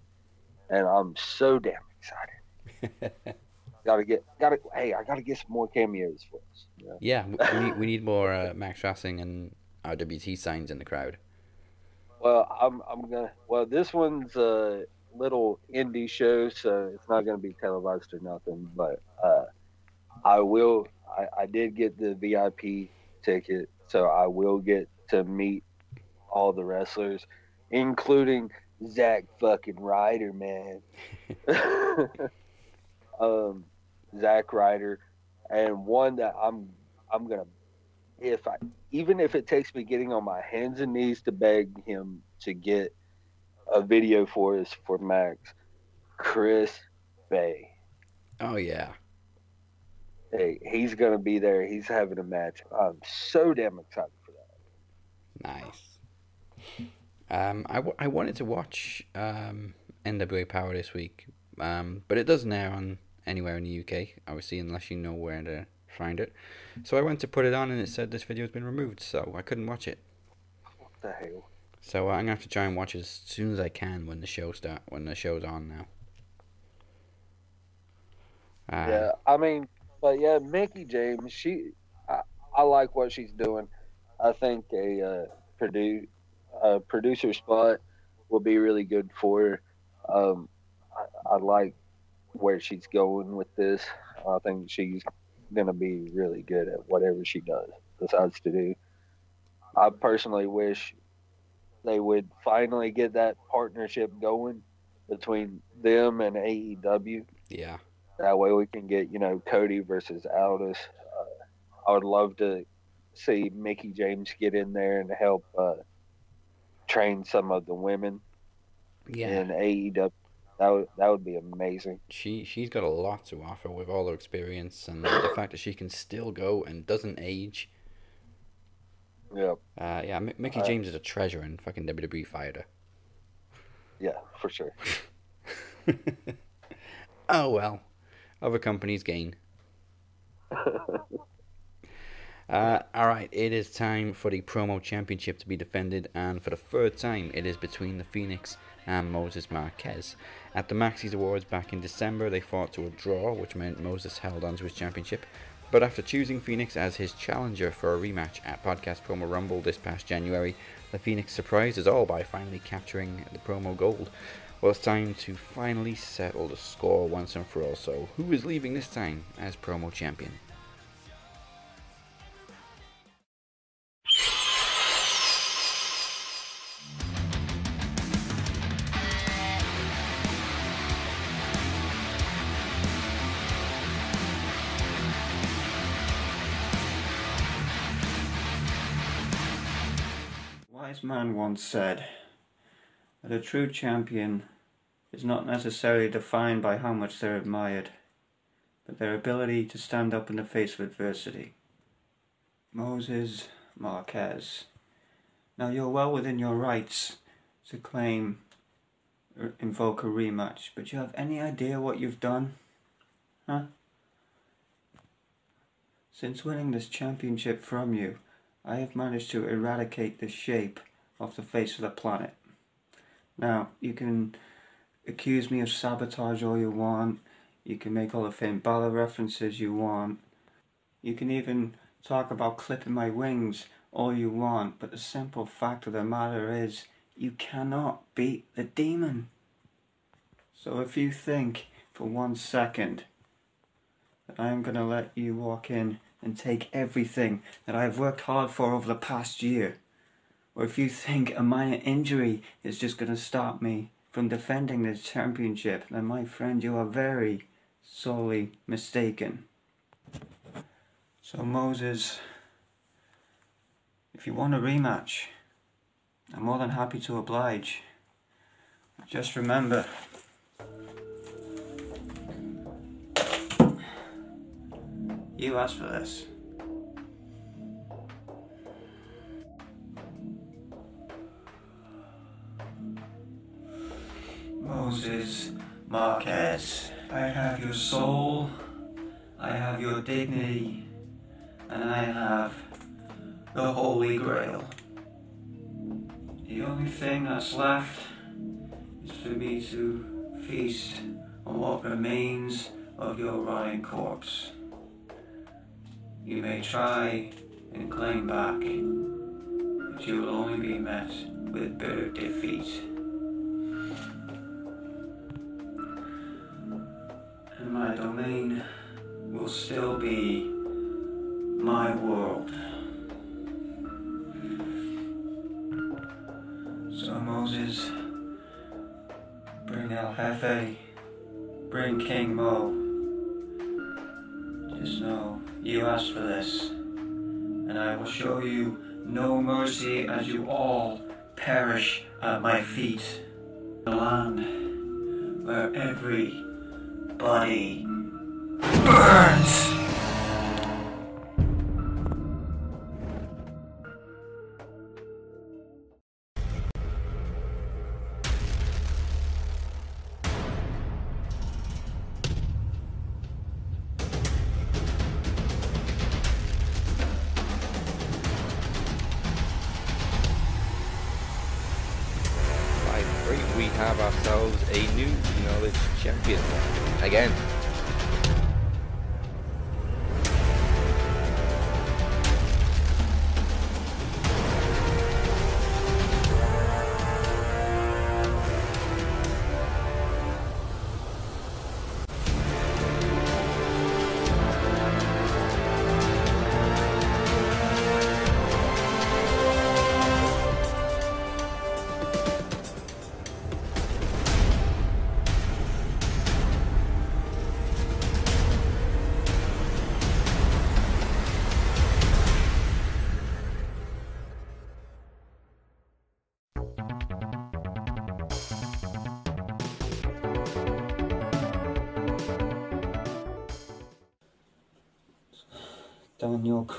and I'm so damn excited. [LAUGHS] gotta get, gotta. Hey, I gotta get some more cameos for us. you know? Yeah, we- need, we need more uh, [LAUGHS] Max Wrestling and RWT signs in the crowd. Well, I'm I'm gonna. Well, this one's a little indie show, so it's not gonna be televised or nothing. But uh, I will. I, I did get the VIP ticket, so I will get to meet all the wrestlers, including Zack fucking Ryder, man. [LAUGHS] um, Zack Ryder, and one that I'm I'm gonna if I even if it takes me getting on my hands and knees to beg him to get a video for us for Max, Chris Bey. Oh yeah. Hey, he's gonna be there. He's having a match. I'm so damn excited for that. Nice. Um, I, w- I wanted to watch um, NWA Power this week, um, but it doesn't air on anywhere in the UK, obviously, unless you know where to find it. So I went to put it on, and it said this video has been removed, so I couldn't watch it. What the hell? So uh, I'm gonna have to try and watch it as soon as I can when the show start when the show's on now. Uh, yeah, I mean, but yeah, Mickie James, she, I, I like what she's doing. I think a uh, produ- a producer spot will be really good for her. Um, I, I like where she's going with this. I think she's gonna be really good at whatever she does decides to do. I personally wish they would finally get that partnership going between them and AEW. Yeah. That way we can get, you know, Cody versus Aldis. Uh, I would love to see Mickie James get in there and help uh, train some of the women Yeah. in AEW. That would, that would be amazing. She she's got a lot to offer with all her experience and the fact that she can still go and doesn't age. Yeah. Uh, yeah, M- Mickie Uh, James is a treasure and fucking WWE fired her. Yeah, for sure. [LAUGHS] Oh well, other companies gain. [LAUGHS] Uh, all right, it is time for the promo championship to be defended, and for the third time, it is between the Phoenix and Moses Marquez. At the Maxis Awards back in December, they fought to a draw, which meant Moses held onto his championship. But after choosing Phoenix as his challenger for a rematch at Podcast Promo Rumble this past January, the Phoenix surprised us all by finally capturing the promo gold. Well, it's time to finally settle the score once and for all. So, who is leaving this time as promo champion? Man once said that a true champion is not necessarily defined by how much they're admired, but their ability to stand up in the face of adversity. Moses Marquez. Now you're well within your rights to claim invoke a rematch, but you have any idea what you've done? Huh? Since winning this championship from you, I have managed to eradicate the shape off the face of the planet. Now, you can accuse me of sabotage all you want, you can make all the Balor references you want, you can even talk about clipping my wings all you want, but the simple fact of the matter is, you cannot beat the demon. So if you think for one second that I'm gonna let you walk in and take everything that I've worked hard for over the past year, or if you think a minor injury is just gonna stop me from defending this championship, then my friend, you are very sorely mistaken. So Moses, if you want a rematch, I'm more than happy to oblige. Just remember, you asked for this. Moses Marquez, I have your soul, I have your dignity, and I have the Holy Grail. The only thing that's left is for me to feast on what remains of your rotting corpse. You may try and claim back, but you will only be met with bitter defeat. My domain will still be my world. So Moses, bring El Jefe, bring King Mo. Just know you asked for this, and I will show you no mercy as you all perish at my feet. The land where every body burns.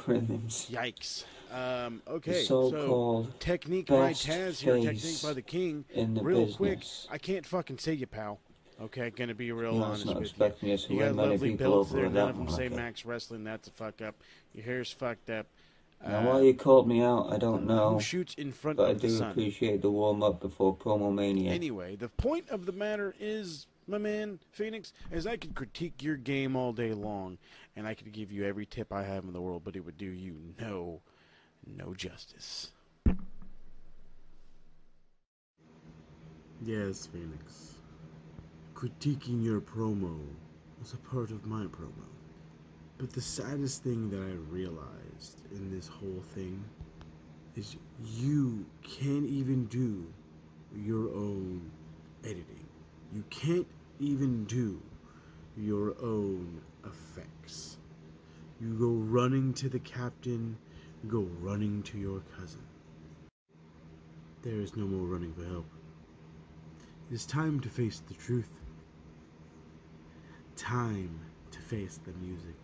Crimmins. Yikes. Um, okay, so technique by Taz here, technique by the king. in the real quick, business. I can't fucking say you, pal. Okay, gonna be real No, honest with you. you got lovely people builds over there. None of them say okay. Max Wrestling. That's a fuck up. Your hair's fucked up. Now, Uh, why you called me out, I don't know. Who shoots in front but I of the do appreciate the warm up before Promo Mania. Anyway, the point of the matter is, my man, Phoenix, is I could critique your game all day long, and I could give you every tip I have in the world, but it would do you no, no justice. Yes, Phoenix. Critiquing your promo was a part of my promo. But the saddest thing that I realized in this whole thing is you can't even do your own editing. You can't even do your own effects. You go running to the captain, you go running to your cousin. There is no more running for help. It is time to face the truth. Time to face the music.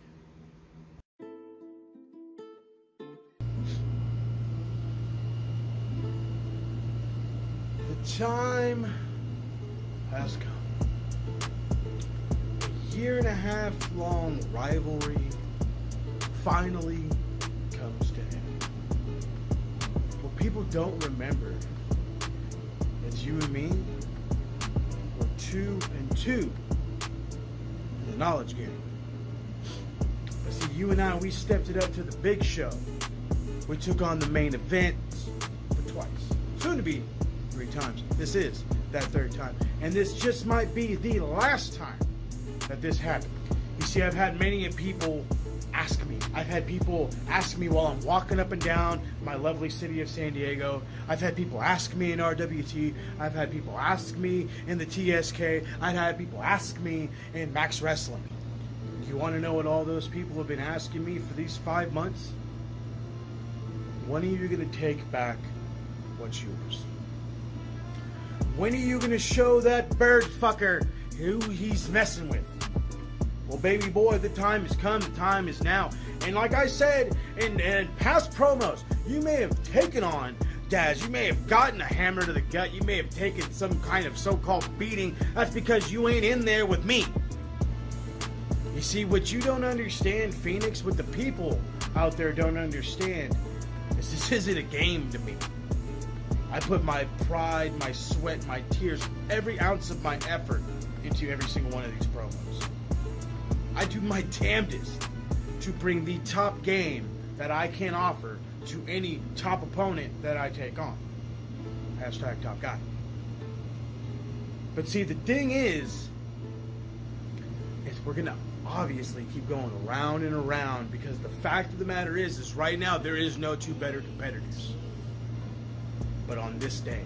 The time has come. Year and a half long rivalry finally comes to end. What people don't remember is you and me were two and two in the knowledge game. But see, you and I, we stepped it up to the big show. We took on the main event for twice. Soon to be three times. This is that third time. And this just might be the last time that this happened. You see, I've had many people ask me. I've had people ask me while I'm walking up and down my lovely city of San Diego. I've had people ask me in RWT. I've had people ask me in the TSK. I've had people ask me in Max Wrestling. You want to know what all those people have been asking me for these five months? When are you going to take back what's yours? When are you going to show that bird fucker who he's messing with? Well, baby boy, the time has come. The time is now. And like I said in, in past promos, you may have taken on Daz. You may have gotten a hammer to the gut. You may have taken some kind of so called beating. That's because you ain't in there with me. You see, what you don't understand, Phoenix, what the people out there don't understand, is this [LAUGHS] isn't a game to me. I put my pride, my sweat, my tears, every ounce of my effort into every single one of these promos. I do my damnedest to bring the top game that I can offer to any top opponent that I take on. Hashtag top guy. But see, the thing is, is we're gonna obviously keep going around and around because the fact of the matter is, is right now there is no two better competitors. But on this day,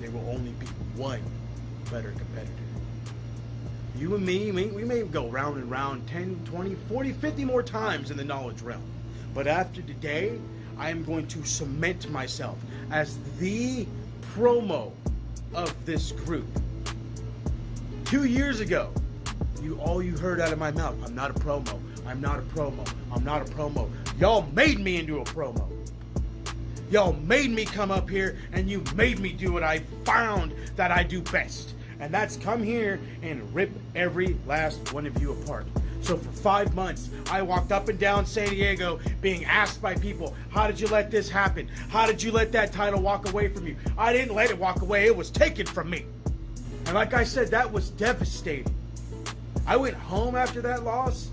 there will only be one better competitor. You and me, we, may go round and round 10, 20, 40, 50 more times in the knowledge realm. But after today, I am going to cement myself as the promo of this group. Two years ago, you all you heard out of my mouth, I'm not a promo. I'm not a promo. I'm not a promo. Y'all made me into a promo. Y'all made me come up here and you made me do what I found that I do best. And that's come here and rip every last one of you apart. So for five months, I walked up and down San Diego being asked by people, how did you let this happen? How did you let that title walk away from you? I didn't let it walk away, it was taken from me. And like I said, that was devastating. I went home after that loss.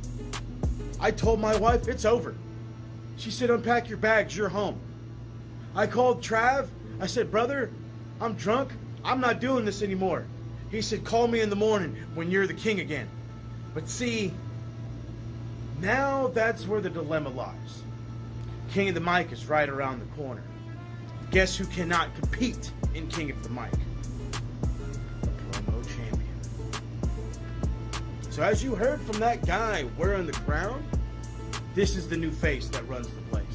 I told my wife, it's over. She said, unpack your bags, you're home. I called Trav. I said, brother, I'm drunk. I'm not doing this anymore. He said, call me in the morning when you're the king again. But see, now that's where the dilemma lies. King of the Mic is right around the corner. Guess who cannot compete in King of the Mic? The promo champion. So as you heard from that guy wearing the crown, this is the new face that runs the place.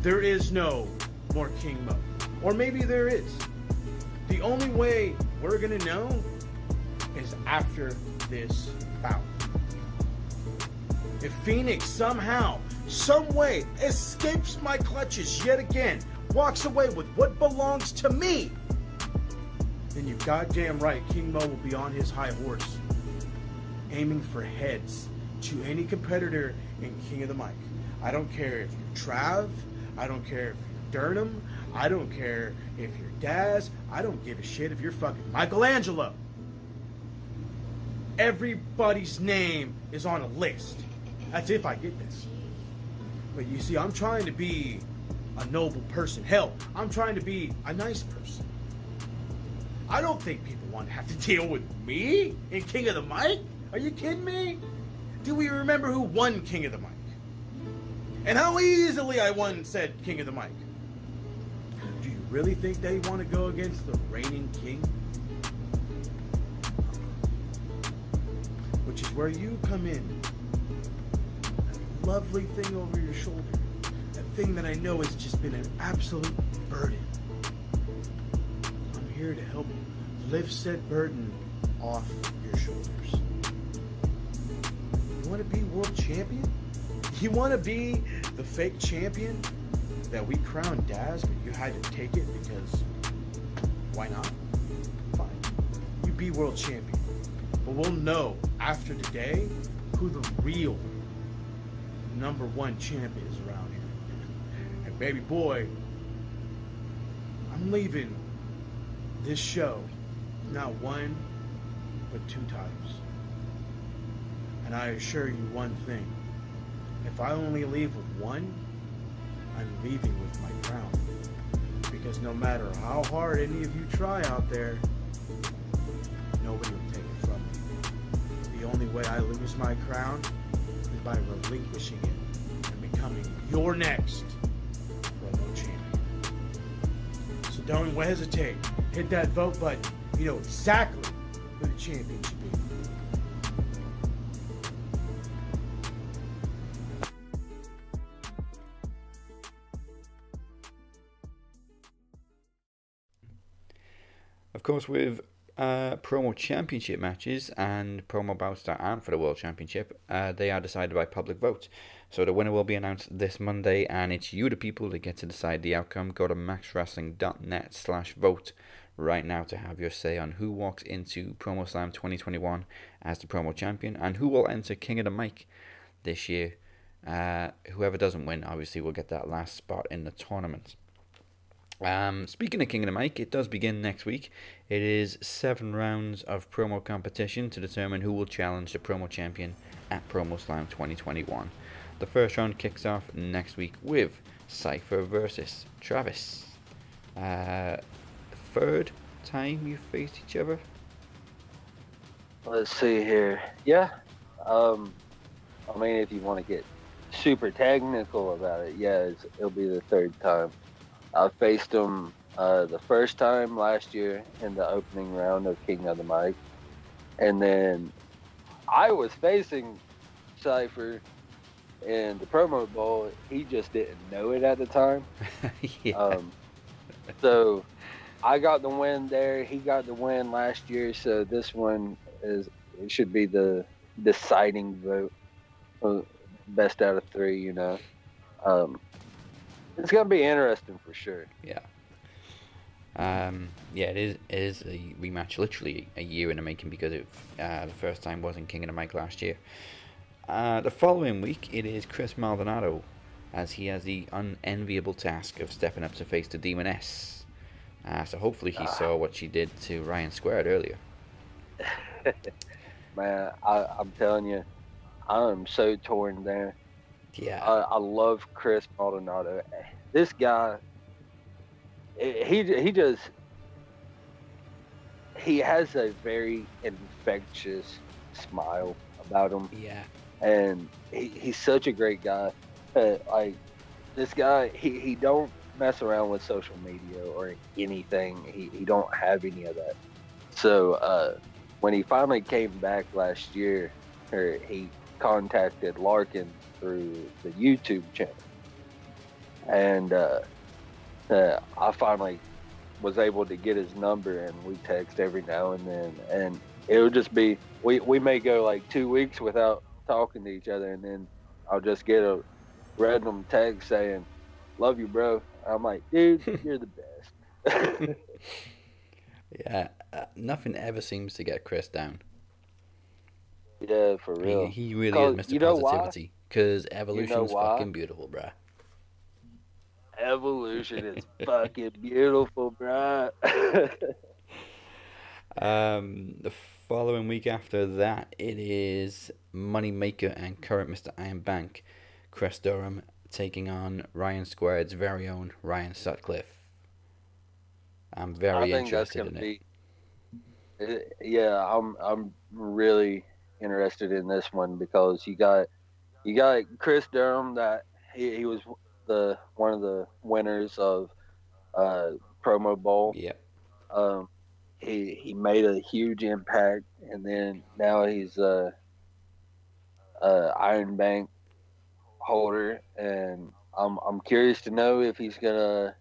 There is no more King Mo. Or maybe there is. The only way we're gonna know is after this bout. If Phoenix somehow, some way escapes my clutches yet again, walks away with what belongs to me, then you're goddamn right, King Mo will be on his high horse, aiming for heads to any competitor in King of the Mic. I don't care if you're Trav, I don't care if you're Durham, I don't care if you're Daz, I don't give a shit if you're fucking Michelangelo. Everybody's name is on a list. That's if I get this. But you see, I'm trying to be a noble person. Hell, I'm trying to be a nice person. I don't think people want to have to [LAUGHS] deal with me in King of the Mic. Are you kidding me? Do we remember who won King of the Mic? And how easily I won said King of the Mic. Really think they want to go against the reigning king? Which is where you come in. That lovely thing over your shoulder. That thing that I know has just been an absolute burden. I'm here to help lift said burden off your shoulders. You want to be world champion? [LAUGHS] You want to be the fake champion that we crowned Daz, but you had to take it because Why not? Fine. You be world champion. But we'll know after today who the real number one champ is around here. [LAUGHS] And baby boy, I'm leaving this show not one, but two times. And I assure you one thing. If I only leave with one, I'm leaving with my crown. Because no matter how hard any of you try out there, nobody will take it from me. The only way I lose my crown is by relinquishing it and becoming your next world champion. So don't hesitate. Hit that vote button. You know exactly who the champion should be. Course, with uh, promo championship matches and promo bouts that aren't for the World Championship, uh, they are decided by public vote. So the winner will be announced this Monday, and it's you, the people, that get to decide the outcome. Go to maxwrestling.net slash vote right now to have your say on who walks into Promo Slam 2021 as the promo champion and who will enter King of the Mic this year. Uh, whoever doesn't win, obviously, will get that last spot in the tournament. Um, speaking of King of the Mic, it does begin next week. It is seven rounds of promo competition to determine who will challenge the promo champion at Promo Slam 2021. The first round kicks off next week with Cypher versus Travis. Uh, third time you faced each other? Let's see here. Yeah. Um, I mean, if you want to get super technical about it, yeah, it'll be the third time. I faced him uh, the first time last year in the opening round of King of the Mic, and then I was facing Cypher in the promo bowl. He just didn't know it at the time. [LAUGHS] yeah. Um, so I got the win there. He got the win last year. So this one is it should be the deciding vote, uh, best out of three. You know, um, it's gonna be interesting for sure. Yeah. Um, yeah, it is. It is a rematch, literally a year in the making, because it uh, the first time was in King of the Mic last year. Uh, the following week, it is Chris Maldonado, as he has the unenviable task of stepping up to face the Demon S. Uh, so hopefully he saw what she did to Ryan Squared earlier. [LAUGHS] Man, I, I'm telling you, I'm so torn there. Yeah. I, I love Chris Maldonado. This guy, he he just he has a very infectious smile about him. Yeah. and he, he's such a great guy. Uh, like this guy, he, he don't mess around with social media or anything. He, he don't have any of that. So uh, when he finally came back last year, or he contacted Larkin through the YouTube channel, and uh, uh, I finally was able to get his number, and we text every now and then, and it would just be we we may go like two weeks without talking to each other, and then I'll just get a random text saying, "Love you, bro." I'm like, dude, [LAUGHS] you're the best. [LAUGHS] Yeah, uh, nothing ever seems to get Chris down. yeah, for real. He, he really is Mr. you know why? Because evolution's why? fucking beautiful, bruh. Evolution is [LAUGHS] fucking beautiful, bro. Um, the following week after that, it is Moneymaker and current Mr. Iron Bank, Chris Durham, taking on Ryan Squared's very own Ryan Sutcliffe. I'm very interested in it. be. it- Yeah, I'm I'm really interested in this one because you got you got Chris Durham that he, he was the one of the winners of uh, promo bowl. Yep. Um, he he made a huge impact, and then now he's a, a Iron Bank holder, and I'm I'm curious to know if he's gonna.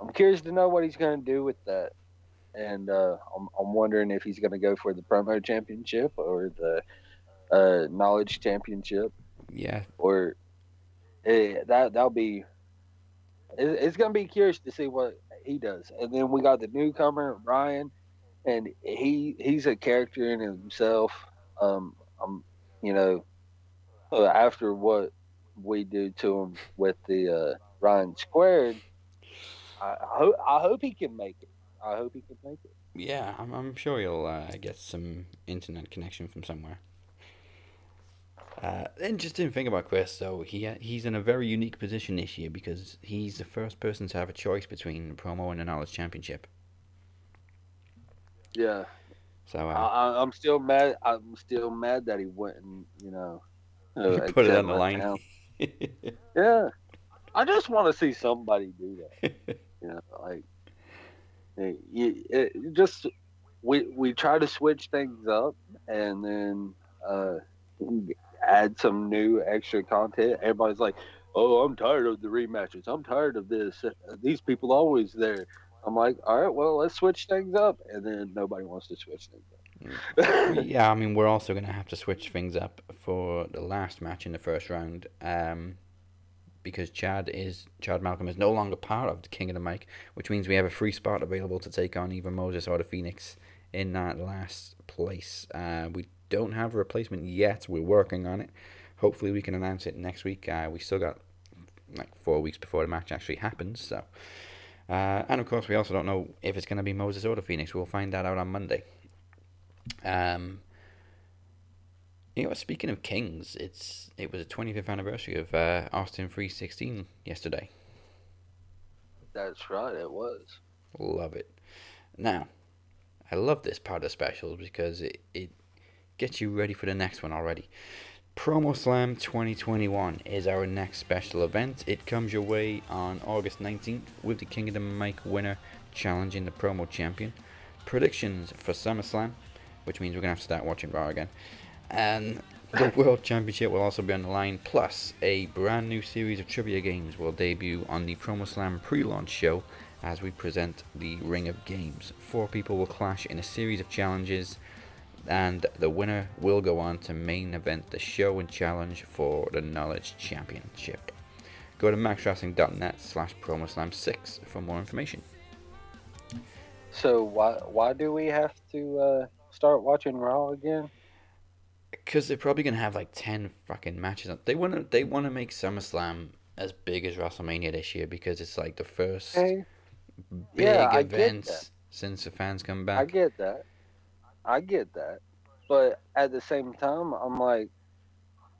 I'm curious to know what he's gonna do with that, and uh, I'm I'm wondering if he's gonna go for the promo championship or the uh, knowledge championship, Yeah, or eh, that that'll be. It, it's gonna be curious to see what he does. And then we got the newcomer Ryan, and he he's a character in himself. Um, I'm, you know, uh, after what we do to him with the uh, Ryan Squared, I, I hope I hope he can make it. I hope he can make it. Yeah, I'm, I'm sure he'll uh, get some internet connection from somewhere. Uh, interesting thing about Chris, though, he he's in a very unique position this year because he's the first person to have a choice between the promo and the knowledge championship. Yeah. So uh, I, I'm still mad. I'm still mad that he wouldn't, you know, [LAUGHS] uh, put it on the line. [LAUGHS] yeah, I just want to see somebody do that. [LAUGHS] you know, like it, it, it just we we try to switch things up and then uh, add some new extra content. Everybody's like, "Oh, I'm tired of the rematches. I'm tired of this. These people always there." I'm like, "All right, well, let's switch things up," and then nobody wants to switch things up. yeah, [LAUGHS] I mean, we're also going to have to switch things up for the last match in the first round, um, because Chad is Chad Malcolm is no longer part of the King of the Mic, which means we have a free spot available to take on either Moses or the Phoenix in that last place. Uh, we don't have a replacement yet. We're working on it. Hopefully, we can announce it next week. Uh, we still got like four weeks before the match actually happens, so. Uh, and of course, we also don't know if it's going to be Moses or the Phoenix. We'll find that out on Monday. Um, you know, speaking of kings, it's it was the 25th anniversary of uh, Austin 316 yesterday. That's right, it was. Love it. Now, I love this part of specials because it, it gets you ready for the next one already. Promo Slam 2021 is our next special event. It comes your way on August 19th with the King of the Mic winner challenging the promo champion. Predictions for SummerSlam, which means we're going to have to start watching Raw again. And the [LAUGHS] World Championship will also be on the line, plus a brand new series of trivia games will debut on the Promo Slam pre-launch show as we present the Ring of Games. Four people will clash in a series of challenges, and the winner will go on to main event the show and challenge for the Knowledge Championship. Go to maxwrestling.net slash promoslam6 for more information. So why why do we have to uh, start watching Raw again? Because they're probably gonna have like ten fucking matches. on- They wanna they wanna make SummerSlam as big as WrestleMania this year because it's like the first big Yeah, event since the fans come back. I get that. I get that. But at the same time, I'm like,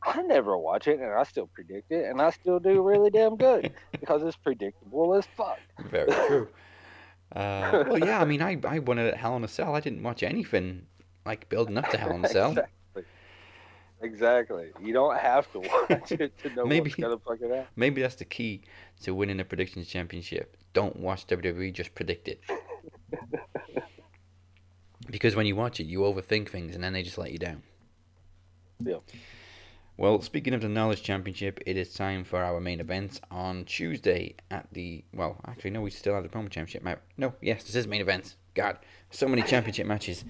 I never watch it, and I still predict it, and I still do really damn good [LAUGHS] because it's predictable as fuck. Very true. Uh, [LAUGHS] well, yeah, I mean, I I won it at Hell in a Cell. I didn't watch anything like building up to Hell in a Cell. [LAUGHS] exactly. Exactly. You don't have to watch it to know Maybe- what's gonna fucking happen. Maybe that's the key to winning the predictions championship. Don't watch WWE, just predict it. Because when you watch it, you overthink things and then they just let you down. Yeah. Well, speaking of the Knowledge Championship, it is time for our main event on Tuesday at the. Well, actually, no, we still have the Promo Championship. ma- No, yes, this is main event. God, so many championship matches.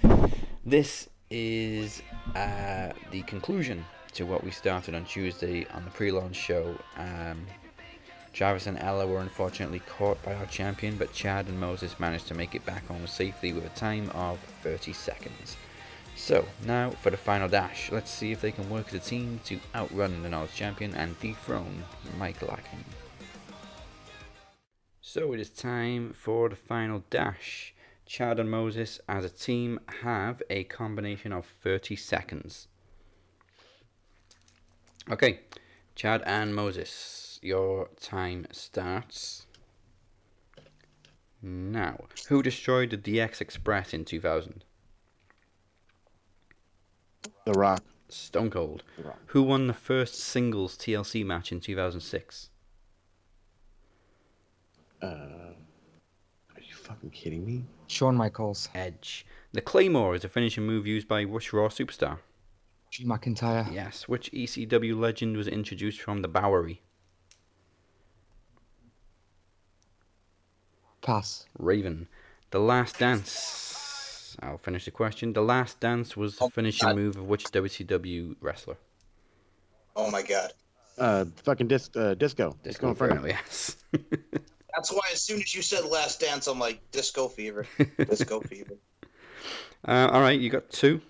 This is uh, the conclusion to what we started on Tuesday on the pre launch show. Um, Jarvis and Ella were unfortunately caught by our champion, but Chad and Moses managed to make it back home safely with a time of 30 seconds. So, now for the final dash. Let's see if they can work as a team to outrun the Knowledge Champion and dethrone Mike Larkin. So, it is time for the final dash. Chad and Moses as a team have a combination of 30 seconds. Okay, Chad and Moses, your time starts now. Who destroyed the DX Express in 2000? The Rock. Stone Cold. The Rock. Who won the first singles TLC match in 2006? Uh, are you fucking kidding me? Shawn Michaels. Edge. The Claymore is a finishing move used by which Raw superstar? Drew McIntyre. Yes. Which ECW legend was introduced from the Bowery? Pass. Raven. The Last Dance. I'll finish the question. The Last Dance was the finishing God. move of which WCW wrestler? Oh my god. Uh, fucking dis- uh, disco. Disco Inferno. Inferno, yes. That's [LAUGHS] That's why as soon as you said Last Dance, I'm like Disco Fever, Disco [LAUGHS] Fever. Uh, all right, you got two.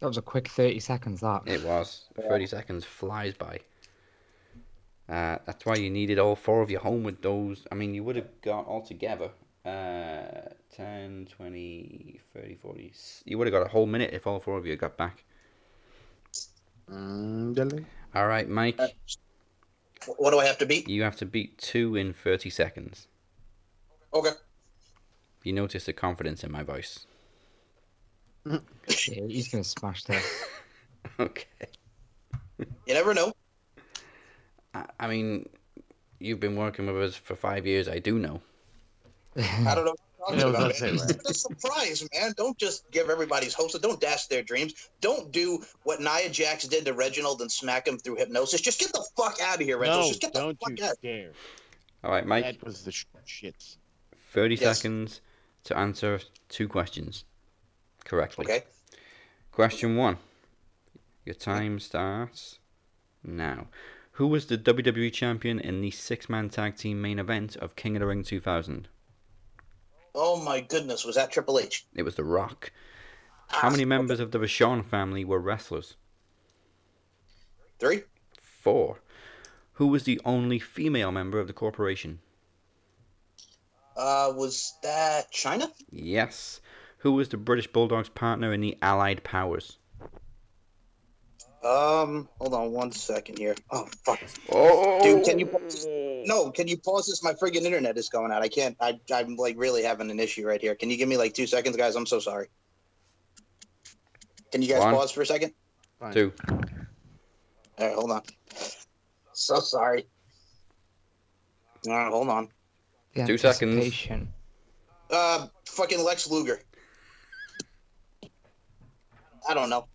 That was a quick 30 seconds, that. It was. 30 seconds flies by. Uh, that's why you needed all four of you home with those. I mean, you would have got all together uh, 10, 20, 30, 40. You would have got a whole minute if all four of you got back. All right, Mike. What do I have to beat? You have to beat two in 30 seconds. Okay. You notice the confidence in my voice. [LAUGHS] Yeah, he's gonna smash that. [LAUGHS] Okay. You never know. I, I mean, you've been working with us for five years. I do know. [LAUGHS] I don't know. What you're was talking about about, man. It's a surprise, man. Don't just give everybody's hopes. Don't dash their dreams. Don't do what Nia Jax did to Reginald and smack him through hypnosis. Just get the fuck out of here, Reginald. No, just get the don't fuck you out. dare. All right, Mike. That was the sh- shits. 30 Yes. seconds to answer two questions correctly. Okay. Question one. Your time starts now. Who was the WWE champion in the six man tag team main event of King of the Ring 2000? Oh my goodness, was that Triple H? It was The Rock. How many members of the Vachon family were wrestlers? Three. Four. Who was the only female member of the corporation? Uh, was that Chyna? Yes. Who was the British Bulldog's partner in the Allied Powers? Um, hold on one second here. Oh fuck. Oh, dude, can you pause this? no? Can you pause this? My friggin' internet is going out. I can't. I, I'm like really having an issue right here. Can you give me like two seconds, guys? I'm so sorry. Can you guys One. pause for a second? Two. All right, hold on. [LAUGHS] So sorry. All right, hold on. The Two seconds. anticipation. Uh, fucking Lex Luger. I don't know.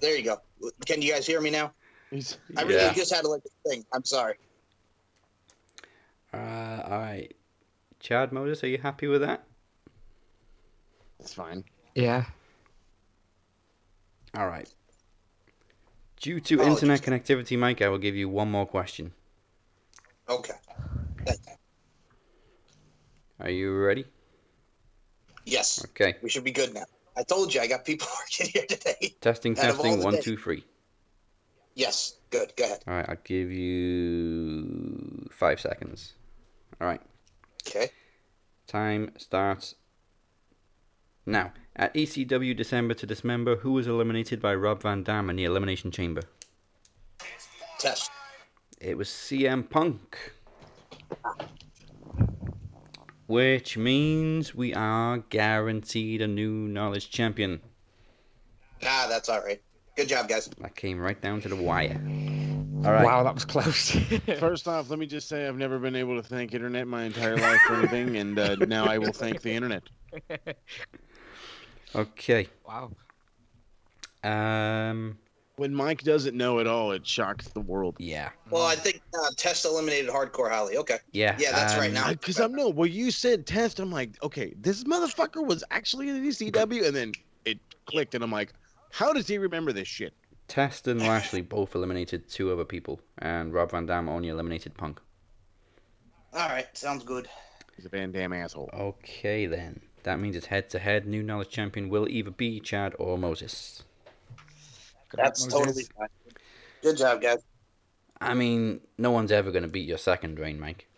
There you go. Can you guys hear me now? I really Yeah. just had to like thing. I'm sorry. Uh, all right. Chad Moses, are you happy with that? It's fine. Yeah. All right. Due to Oh, internet connectivity, Mike, I will give you one more question. Okay. Are you ready? Yes. Okay. We should be good now. I told you I got people [LAUGHS] working here today. Testing, Out of all testing. One, days- two, three. Yes. Good. Go ahead. All right. I'll give you five seconds. All right. Okay. Time starts now. At ECW December to Dismember, who was eliminated by Rob Van Dam in the Elimination Chamber? Test. It was CM Punk. Which means we are guaranteed a new knowledge champion. Ah, that's all right. Good job, guys. That came right down to the wire. All right. Wow, that was close. [LAUGHS] First off, let me just say I've never been able to thank internet my entire life for anything, and uh, now I will thank the internet. Okay. Wow. Um. When Mike doesn't know it all, it shocks the world. Yeah. Well, I think uh, Test eliminated Hardcore Holly. Okay. Yeah. Yeah, that's right um, now. Because I'm no, well, you said test. I'm like, okay, this motherfucker was actually in the ECW, and then it clicked, and I'm like, how does he remember this shit? Test and Lashley both eliminated two other people, and Rob Van Dam only eliminated Punk. All right. Sounds good. He's a Van Dam asshole. Okay, then. That means it's head to head. New knowledge champion will either be Chad or Moses. That's totally fine. Good job, guys. I mean, no one's ever going to beat your second reign, Mike.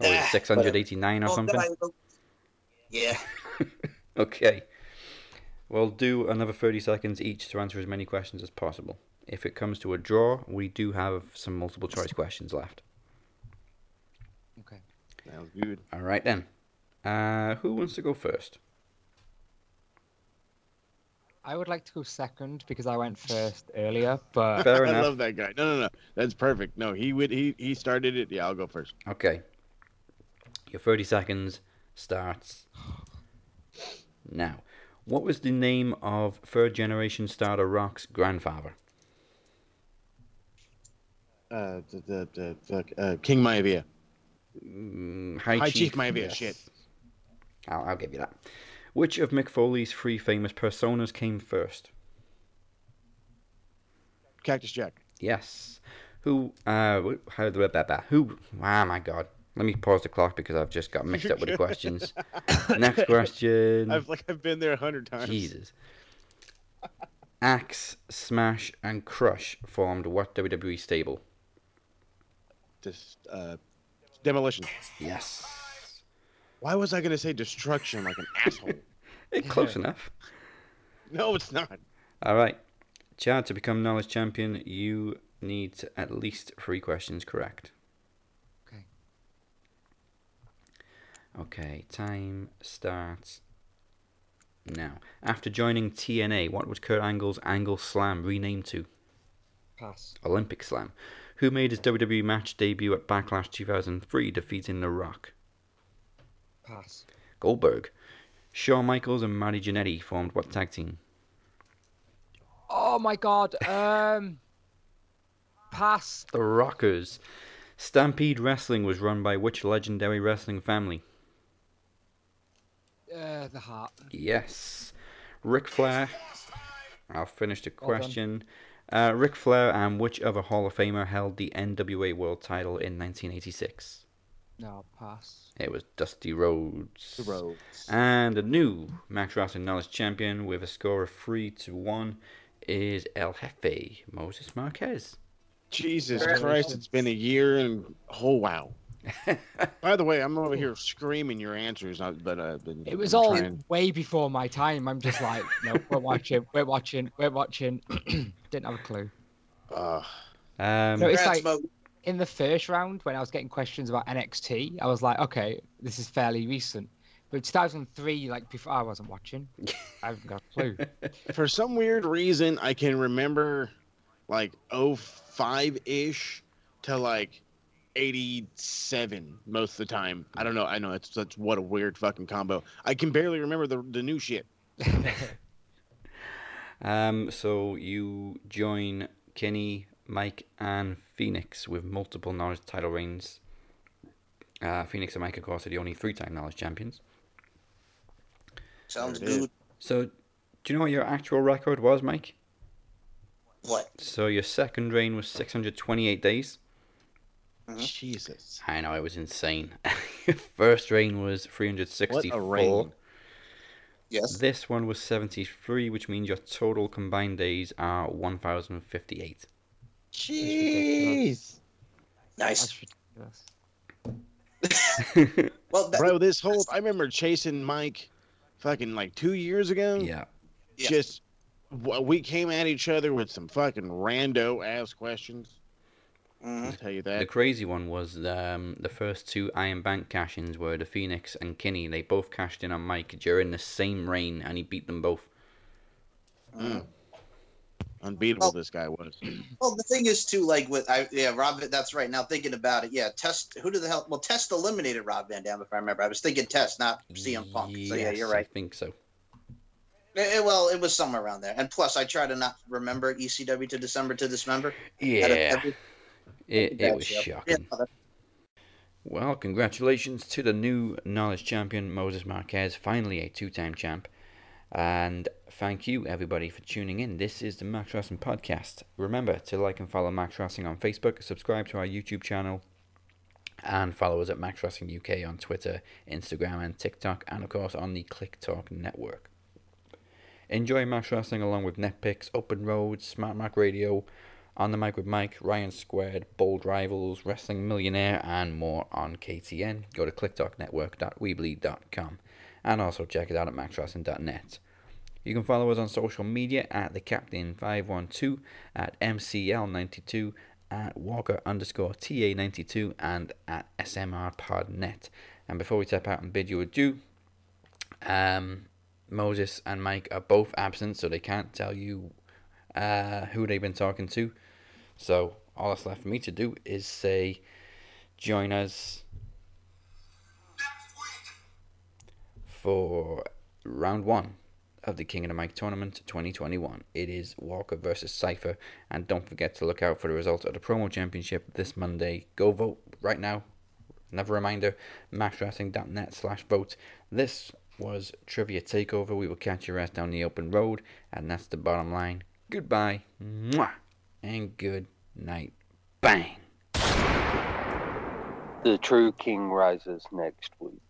Oh, it's 689 or something? Yeah. [LAUGHS] Okay. We'll do another 30 seconds each to answer as many questions as possible. If it comes to a draw, we do have some multiple choice questions left. Okay. Sounds good. All right, then. Uh, who wants to go first? I would like to go second because I went [LAUGHS] first earlier, but Fair I enough. love that guy. No, no, no. That's perfect. No, he would. He he started it. Yeah, I'll go first. Okay. Your 30 seconds starts now. What was the name of third generation starter Rock's grandfather? Uh, the the, the, fuck, uh King Maivia. Mm, High, High Chief, Chief Maivia. yes. Shit. I'll, I'll give you that. Which of Mick Foley's three famous personas came first? Cactus Jack. Yes. Who? Uh, how the blah. Who? Oh my God. Let me pause the clock because I've just got mixed up with the [LAUGHS] questions. Next question. I've like I've been there a hundred times. Jesus. Axe, Smash, and Crush formed what WWE stable? Just uh, demolition. Yes. Why was I gonna say destruction like an asshole? [LAUGHS] Eh, close enough. No, it's not. All right. Chad, to become knowledge champion, you need at least three questions correct. Okay. Okay, time starts now. After joining TNA, what was Kurt Angle's Angle Slam renamed to? Pass. Olympic Slam. Who made his WWE match debut at Backlash 2003, defeating The Rock? Pass. Goldberg. Shawn Michaels and Marty Jannetty formed what tag team? Oh my god. Um. [LAUGHS] Pass. The Rockers. Stampede Wrestling was run by which legendary wrestling family? Uh, the Hart. Yes. Ric Flair. I'll finish the Well question. uh, Ric Flair and which other Hall of Famer held the NWA World title in 1986? No, pass. It was Dusty Rhodes. Rhodes. And the new Max Wrestling Knowledge Champion with a score of 3 to 1 is El Jefe, Moses Marquez. Jesus Christ, it's been a year and oh wow. [LAUGHS] By the way, I'm over here screaming your answers, uh, but uh, but It was I'm all trying- way before my time. I'm just like, no, we're watching, we're watching, we're watching. [CLEARS THROAT] Didn't have a clue. Uh, um, No, it's like in the first round when I was getting questions about NXT, I was like, okay, this is fairly recent. But 2003, like before, I wasn't watching. [LAUGHS] I haven't got a clue. For some weird reason, I can remember like 05 ish to like 87 most of the time. I don't know. I know it's that's what a weird fucking combo. I can barely remember the the new shit. [LAUGHS] Um, so you join Kenny, Mike, and Phoenix with multiple knowledge title reigns. Uh, Phoenix and Mike, of course, are the only three-time knowledge champions. Sounds There it is. good. So, do you know what your actual record was, Mike? What? So your second reign was 628 days. Jesus. I know it was insane. Your [LAUGHS] First reign was 364. What a reign. Yes. This one was 73, which means your total combined days are 1,058. Jeez. Nice. [LAUGHS] well, bro, this whole I remember chasing Mike, fucking like two years ago. Yeah. Just w- we came at each other with some fucking rando ass questions. I'll tell you that. The crazy one was um, the first two Iron Bank cash-ins were the Phoenix and Kenny. They both cashed in on Mike during the same reign, and he beat them both. Mm. Unbeatable, this guy was. [CLEARS THROAT] Well, the thing is too, like with I yeah, Rob. That's right. Now thinking about it, yeah. Test who did the hell? Well, Test eliminated Rob Van Dam, if I remember. I was thinking Test, not CM Punk. So yeah, Yes, you're right. I think so. Eh, eh, well, it was somewhere around there. And plus, I try to not remember ECW to December to Dismember. Yeah. every- It, it was show. shocking. Yeah, Well, congratulations to the new knowledge champion, Moses Marquez, finally a two time champ. And thank you, everybody, for tuning in. This is the Max Wrestling Podcast. Remember to like and follow Max Wrestling on Facebook, subscribe to our YouTube channel, and follow us at Max Wrestling UK on Twitter, Instagram, and TikTok, and of course on the Click Talk Network. Enjoy Max Wrestling along with Netpicks, Open Roads, Smart Mac Radio, On the Mic with Mike, Ryan Squared, Bold Rivals, Wrestling Millionaire, and more on KTN. Go to clicktalknetwork.weebly.com and also check it out at maxwrestling.net. You can follow us on social media at the Captain 512, at MCL92, at Walker underscore TA92, and at SMRPodNet. And before we step out and bid you adieu, um, Moses and Mike are both absent, so they can't tell you uh, who they've been talking to. So all that's left for me to do is say, join us for round one of the King of the Mic tournament 2021. It is Walker versus Cypher, and don't forget to look out for the results of the promo championship this Monday. Go vote right now. Another reminder, maxwrestling.net slash vote. This was Trivia Takeover. We will catch your ass down the open road, and that's the bottom line. Goodbye, mwah, and good night. Bang. The true king rises next week.